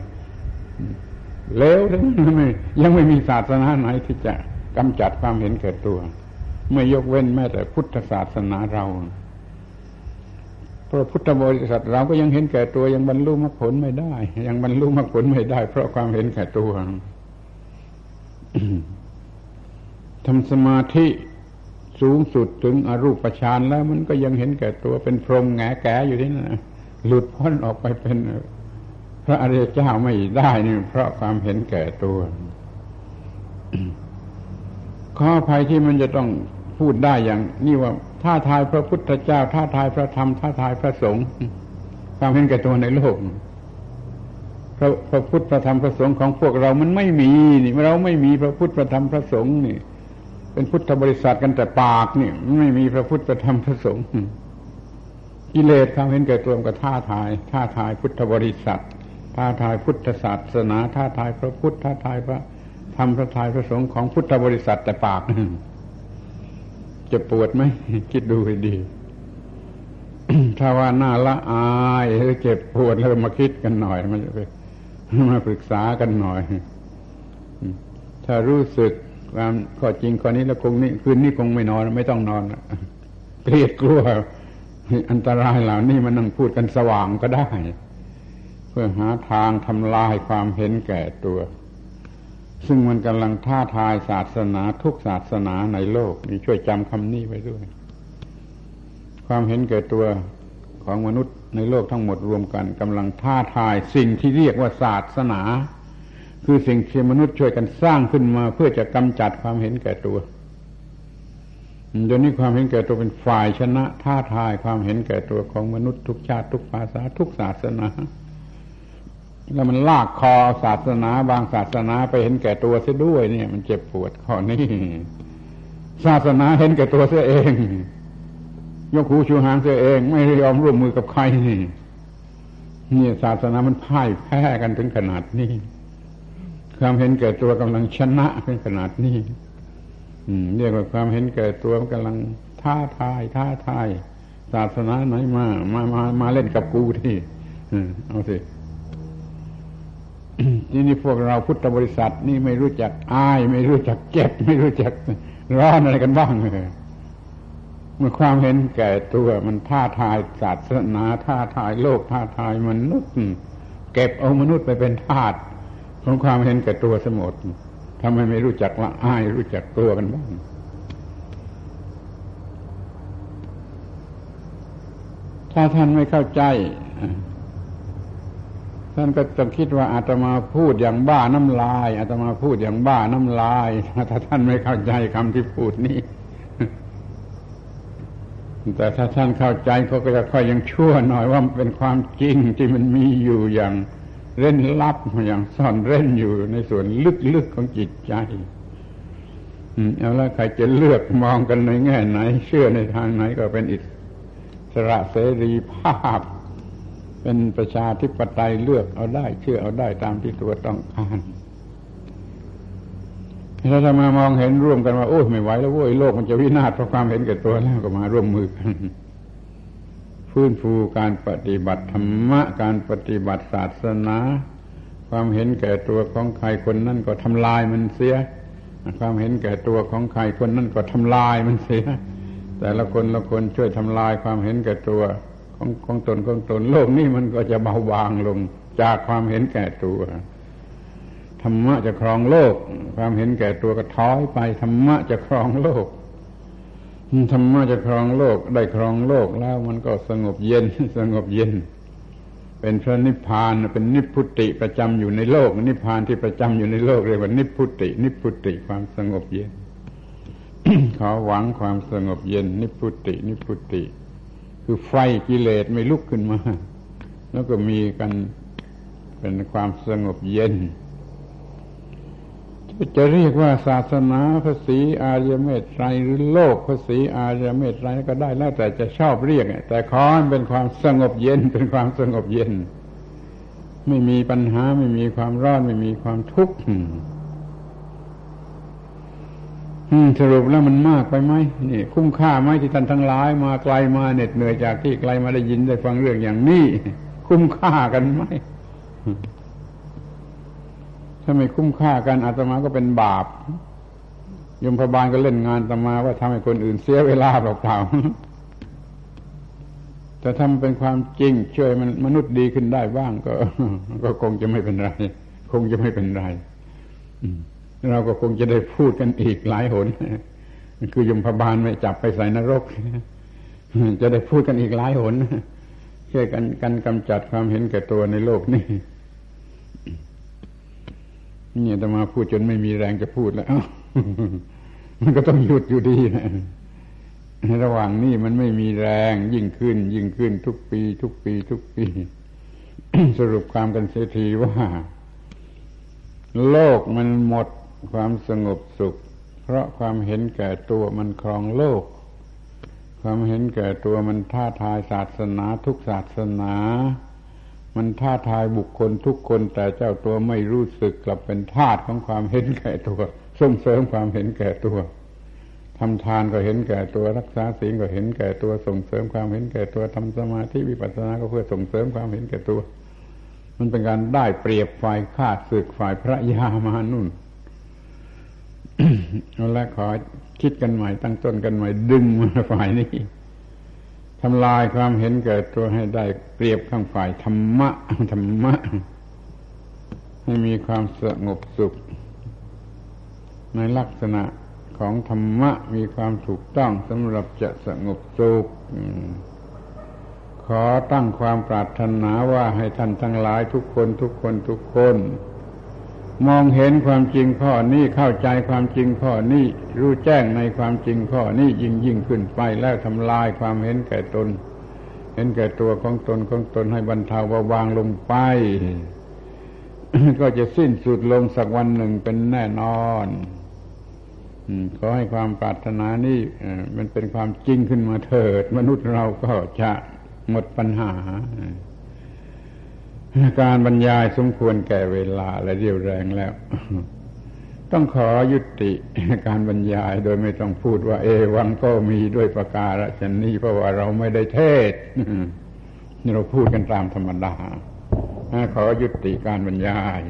เลวทั้งนั้นไม่ยังไม่มีศาสนาไหนที่จะกำจัดความเห็นแก่ตัว ไม่ยกเว้นแม้แต่พุทธศาสนาเราเพราะพุทธบริษัทเราก็ยังเห็นแก่ตัวยังบรรลุมรรคผลไม่ได้ ยังบรรลุมรรคผลไม่ได้ เพราะความเห็นแก่ตัวทำสมาธิสูงสุดถึงอรูปฌานแล้ว มันก็ยังเห็นแก่ตัวเป็นพรหมแงแก่อยู่ที่นั่นหลุดพ้นออกไปเป็น ระอริยเจ้าไม่ได้นี่เพราะความเห็นแก่ตัวข้อภัยที่มันจะต้องพูดได้อย่าง นี่ว่าท้าทายพระพุทธเจ้าท้าทายพระธรรมท้าทายพระสงฆ์ความเห็นแก่ตัวในโลกพระพระพุทธพระธรรมพระสงฆ์ของพวกเรามันไม่มีนี่เราไม่มีพระพุทธพระธรรมพระสงฆ์นี่ เป็นพุทธบริษัทกันแต่ปากนี่ไม่มีพระพุทธพระธรรมพระสงฆ์กิเลสความเห็นแก่ตัวก็ท้าทาย ท้าทายพุทธบริษัท ท้าทายพุทธศาสนาท้าทายพระพุทธท้าทายพระธรรมพระทายพระสงฆ์ของพุทธบริษัทแต่ปากจะปวดไหมคิดดูให้ดี ถ้าว่าน่าละอายหรือเจ็บปวดแล้วมาคิดกันหน่อยมันจะไปมาปรึกษากันหน่อย ถ้ารู้สึกความข้อจริงข้อนี้แล้วคงนี่คืนนี้คงไม่นอน ไม่ต้องนอนเกลียดกลัวอันตรายเหล่านี้มันนั่งพูดกันสว่างก็ได้ พื่อหาทางทำลายความเห็นแก่ตัว ซึ่งมันกำลังท้าทายศาสนาทุกศาสนาในโลกนี่ช่วยจำคำนี้ไว้ด้วย ความเห็นแก่ตัวของมนุษย์ในโลกทั้งหมดรวมกันกำลังท้าทายสิ่งที่เรียกว่าศาสนา คือสิ่งที่มนุษย์ช่วยกันสร้างขึ้นมา เพื่อจะกำจัดความเห็นแก่ตัวเดี๋ยวนี้ความเห็นแก่ตัวเป็นฝ่ายชนะ ท้าทายความเห็นแก่ตัวของมนุษย์ทุกชาติทุกภาษาทุกศาสนา แล้วมันลากคอศาสนาบางศาสนาไปเห็นแก่ตัวเสียด้วย เนี่ย มันเจ็บปวดข้อนี้ศาสนาเห็นแก่ตัวเสียเอง ยกหูชูหางเสียเอง ไม่ยอมร่วมมือกับใครนี่เนี่ยศาสนามันพ่ายแพ้กันถึงขนาดนี้ความเห็นแก่ตัวกำลังชนะถึงขนาดนี้เรียกว่าความเห็นแก่ตัวมันกำลังท้าทาย ท้าทาย ศาสนาไหนมามามามาเล่นกับกูที่เอาสิ ทีนี้พวกเราพุทธบริษัท นี่ไม่รู้จักอาย ไม่รู้จักเจ็บ ไม่รู้จักร้อนอะไรกันบ้างเลยเมื่อความเห็นแก่ตัวมันท้าทายศาสนาท้าทายโลกท้าทายมนุษย์ เก็บเอามนุษย์ไปเป็นทาสของความเห็นแก่ตัวสมดทำไมไม่รู้จักว่าอายรู้จักตัวกันบ้างถ้าท่านไม่เข้าใจ ท่านก็ต้องคิดว่าอาตมาพูดอย่างบ้าน้ำลาย อาตมาพูดอย่างบ้าน้ำลาย ถ้าท่านไม่เข้าใจคำที่พูดนี้ แต่ถ้าท่านเข้าใจเขาก็จะค่อยยังชั่วหน่อยว่าเป็นความจริงที่มันมีอยู่อย่างเร้นลับอย่างซ่อนเร้นอยู่ในส่วนลึกๆของจิตใจเอาละใครจะเลือกมองกันในแง่ไหน เชื่อในทางไหนก็เป็นอิสระเสรีภาพ เป็นประชาธิปไตยเลือกเอาได้ เชื่อเอาได้ตามที่ตัวต้องการถ้าจะมามองเห็นร่วมกันว่าโอ้ยไม่ไหวแล้วโว้ยโลกมันจะวินาศเพราะความเห็นแก่ตัวแล้วก็มาร่วมมือกันฟื้นฟูการปฏิบัติธรรมะการปฏิบัติศาสนา ความเห็นแก่ตัวของใครคนนั้นก็ทำลายมันเสีย ความเห็นแก่ตัวของใครคนนั้นก็ทำลายมันเสีย แต่ละคนละคนช่วยทำลายความเห็นแก่ตัว ของของตนของตนโลกนี้มันก็จะเบาบางลงจากความเห็นแก่ตัวธรรมะจะครองโลก ความเห็นแก่ตัวก็ถอยไปธรรมะจะครองโลกธรรมะจะครองโลกได้ครองโลกแล้วมันก็สงบเย็นสงบเย็น เป็นพระนิพพานเป็นนิพพุติประจำอยู่ในโลก นิพพานที่ประจำอยู่ในโลกเรียกว่านิพพุติ นิพพุติความสงบเย็นขอหวังความสงบเย็น นิพพุติ นิพพุติ คือไฟกิเลสไม่ลุกขึ้นมา แล้วก็มีกันเป็นความสงบเย็น จะเรียกว่าศาสนาภาษีอารยเมตไตรหรือโลกภาษีอารยเมตไตรก็ได้แล้วแต่จะชอบเรียก แต่ขอให้เป็นความสงบเย็น เป็นความสงบเย็น ไม่มีปัญหาไม่มีความร้อนไม่มีความทุกข์ สรุปแล้วมันมากไปไหมนี่ คุ้มค่าไหมที่ท่านทั้งหลายมาไกลมาเหน็ดเหนื่อยจากที่ไกลมาได้ยินได้ฟังเรื่องอย่างนี้ คุ้มค่ากันไหมถ้าไม่คุ้มค่ากันอาตมาก็เป็นบาปยมพบาลก็เล่นงานอาตมาว่าทำให้คนอื่นเสียเวลาเปล่าๆแต่ทำเป็นความจริงช่วยมันมนุษย์ดีขึ้นได้บ้างก็ ก็คงจะไม่เป็นไร คงจะไม่เป็นไร อืม เราก็คงจะได้พูดกันอีกหลายหนคือยมพบาลไม่จับไปใส่นรก จะได้พูดกันอีกหลายหนช่วยกันกันกำจัดความเห็นแก่ตัวในโลกนี่เนี่ยจะมาพูดจนไม่มีแรงจะพูดแล้วมันก็ต้องหยุดอยู่ดีนะระหว่างนี้มันไม่มีแรงยิ่งขึ้น ยิ่งขึ้นทุกปี ทุกปี ทุกปี สรุปความกันเสียทีว่า โลกมันหมด ความสงบสุข เพราะความเห็นแก่ตัวมันครองโลก ความเห็นแก่ตัวมันท้าทายศาสนาทุกศาสนา มันท้าทายบุคคลทุกคนแต่เจ้าตัวไม่รู้สึกกลับเป็นทาสของความเห็นแก่ตัว ส่งเสริมความเห็นแก่ตัวทำทานก็เห็นแก่ตัวรักษาศีลก็เห็นแก่ตัวส่งเสริมความเห็นแก่ตัวทำสมาธิวิปัสสนาก็เพื่อส่งเสริมความเห็นแก่ตัว มันเป็นการได้เปรียบฝ่ายข้าศึกฝ่ายพระยามานุ่น เอาละขอคิดกันใหม่ตั้งต้นกันใหม่ดึงมาฝ่ายนี้ทำลายความเห็นแก่ตัวให้ได้เปรียบข้างฝ่ายธรรมะธรรมะ ให้มีความสงบสุข ในลักษณะของธรรมะมีความถูกต้องสำหรับจะสงบสุขขอตั้งความปรารถนาว่าให้ท่านทั้งหลายทุกคนทุกคนทุกคน มองเห็นความจริงข้อนี้เข้าใจความจริงข้อนี้รู้แจ้งในความจริงข้อนี้ยิ่งยิ่งขึ้นไปแล้วทำลายความเห็นแก่ตน เห็นแก่ตัวของตนของตนให้บรรเทาเบาบางลงไป ก็จะสิ้นสุดลงสักวันหนึ่งเป็นแน่นอนขอให้ความปรารถนานี้มันเป็นความจริงขึ้นมาเถิด มนุษย์เราก็จะหมดปัญหา การบรรยายสมควรแก่เวลาและเรียวแรงแล้ว ต้องขอยุติการบรรยายโดยไม่ต้องพูดว่า เอวังก็มีด้วยประการฉนี้เพราะว่าเราไม่ได้เทศเราพูดกันตามธรรมดาขอยุติการบรรยาย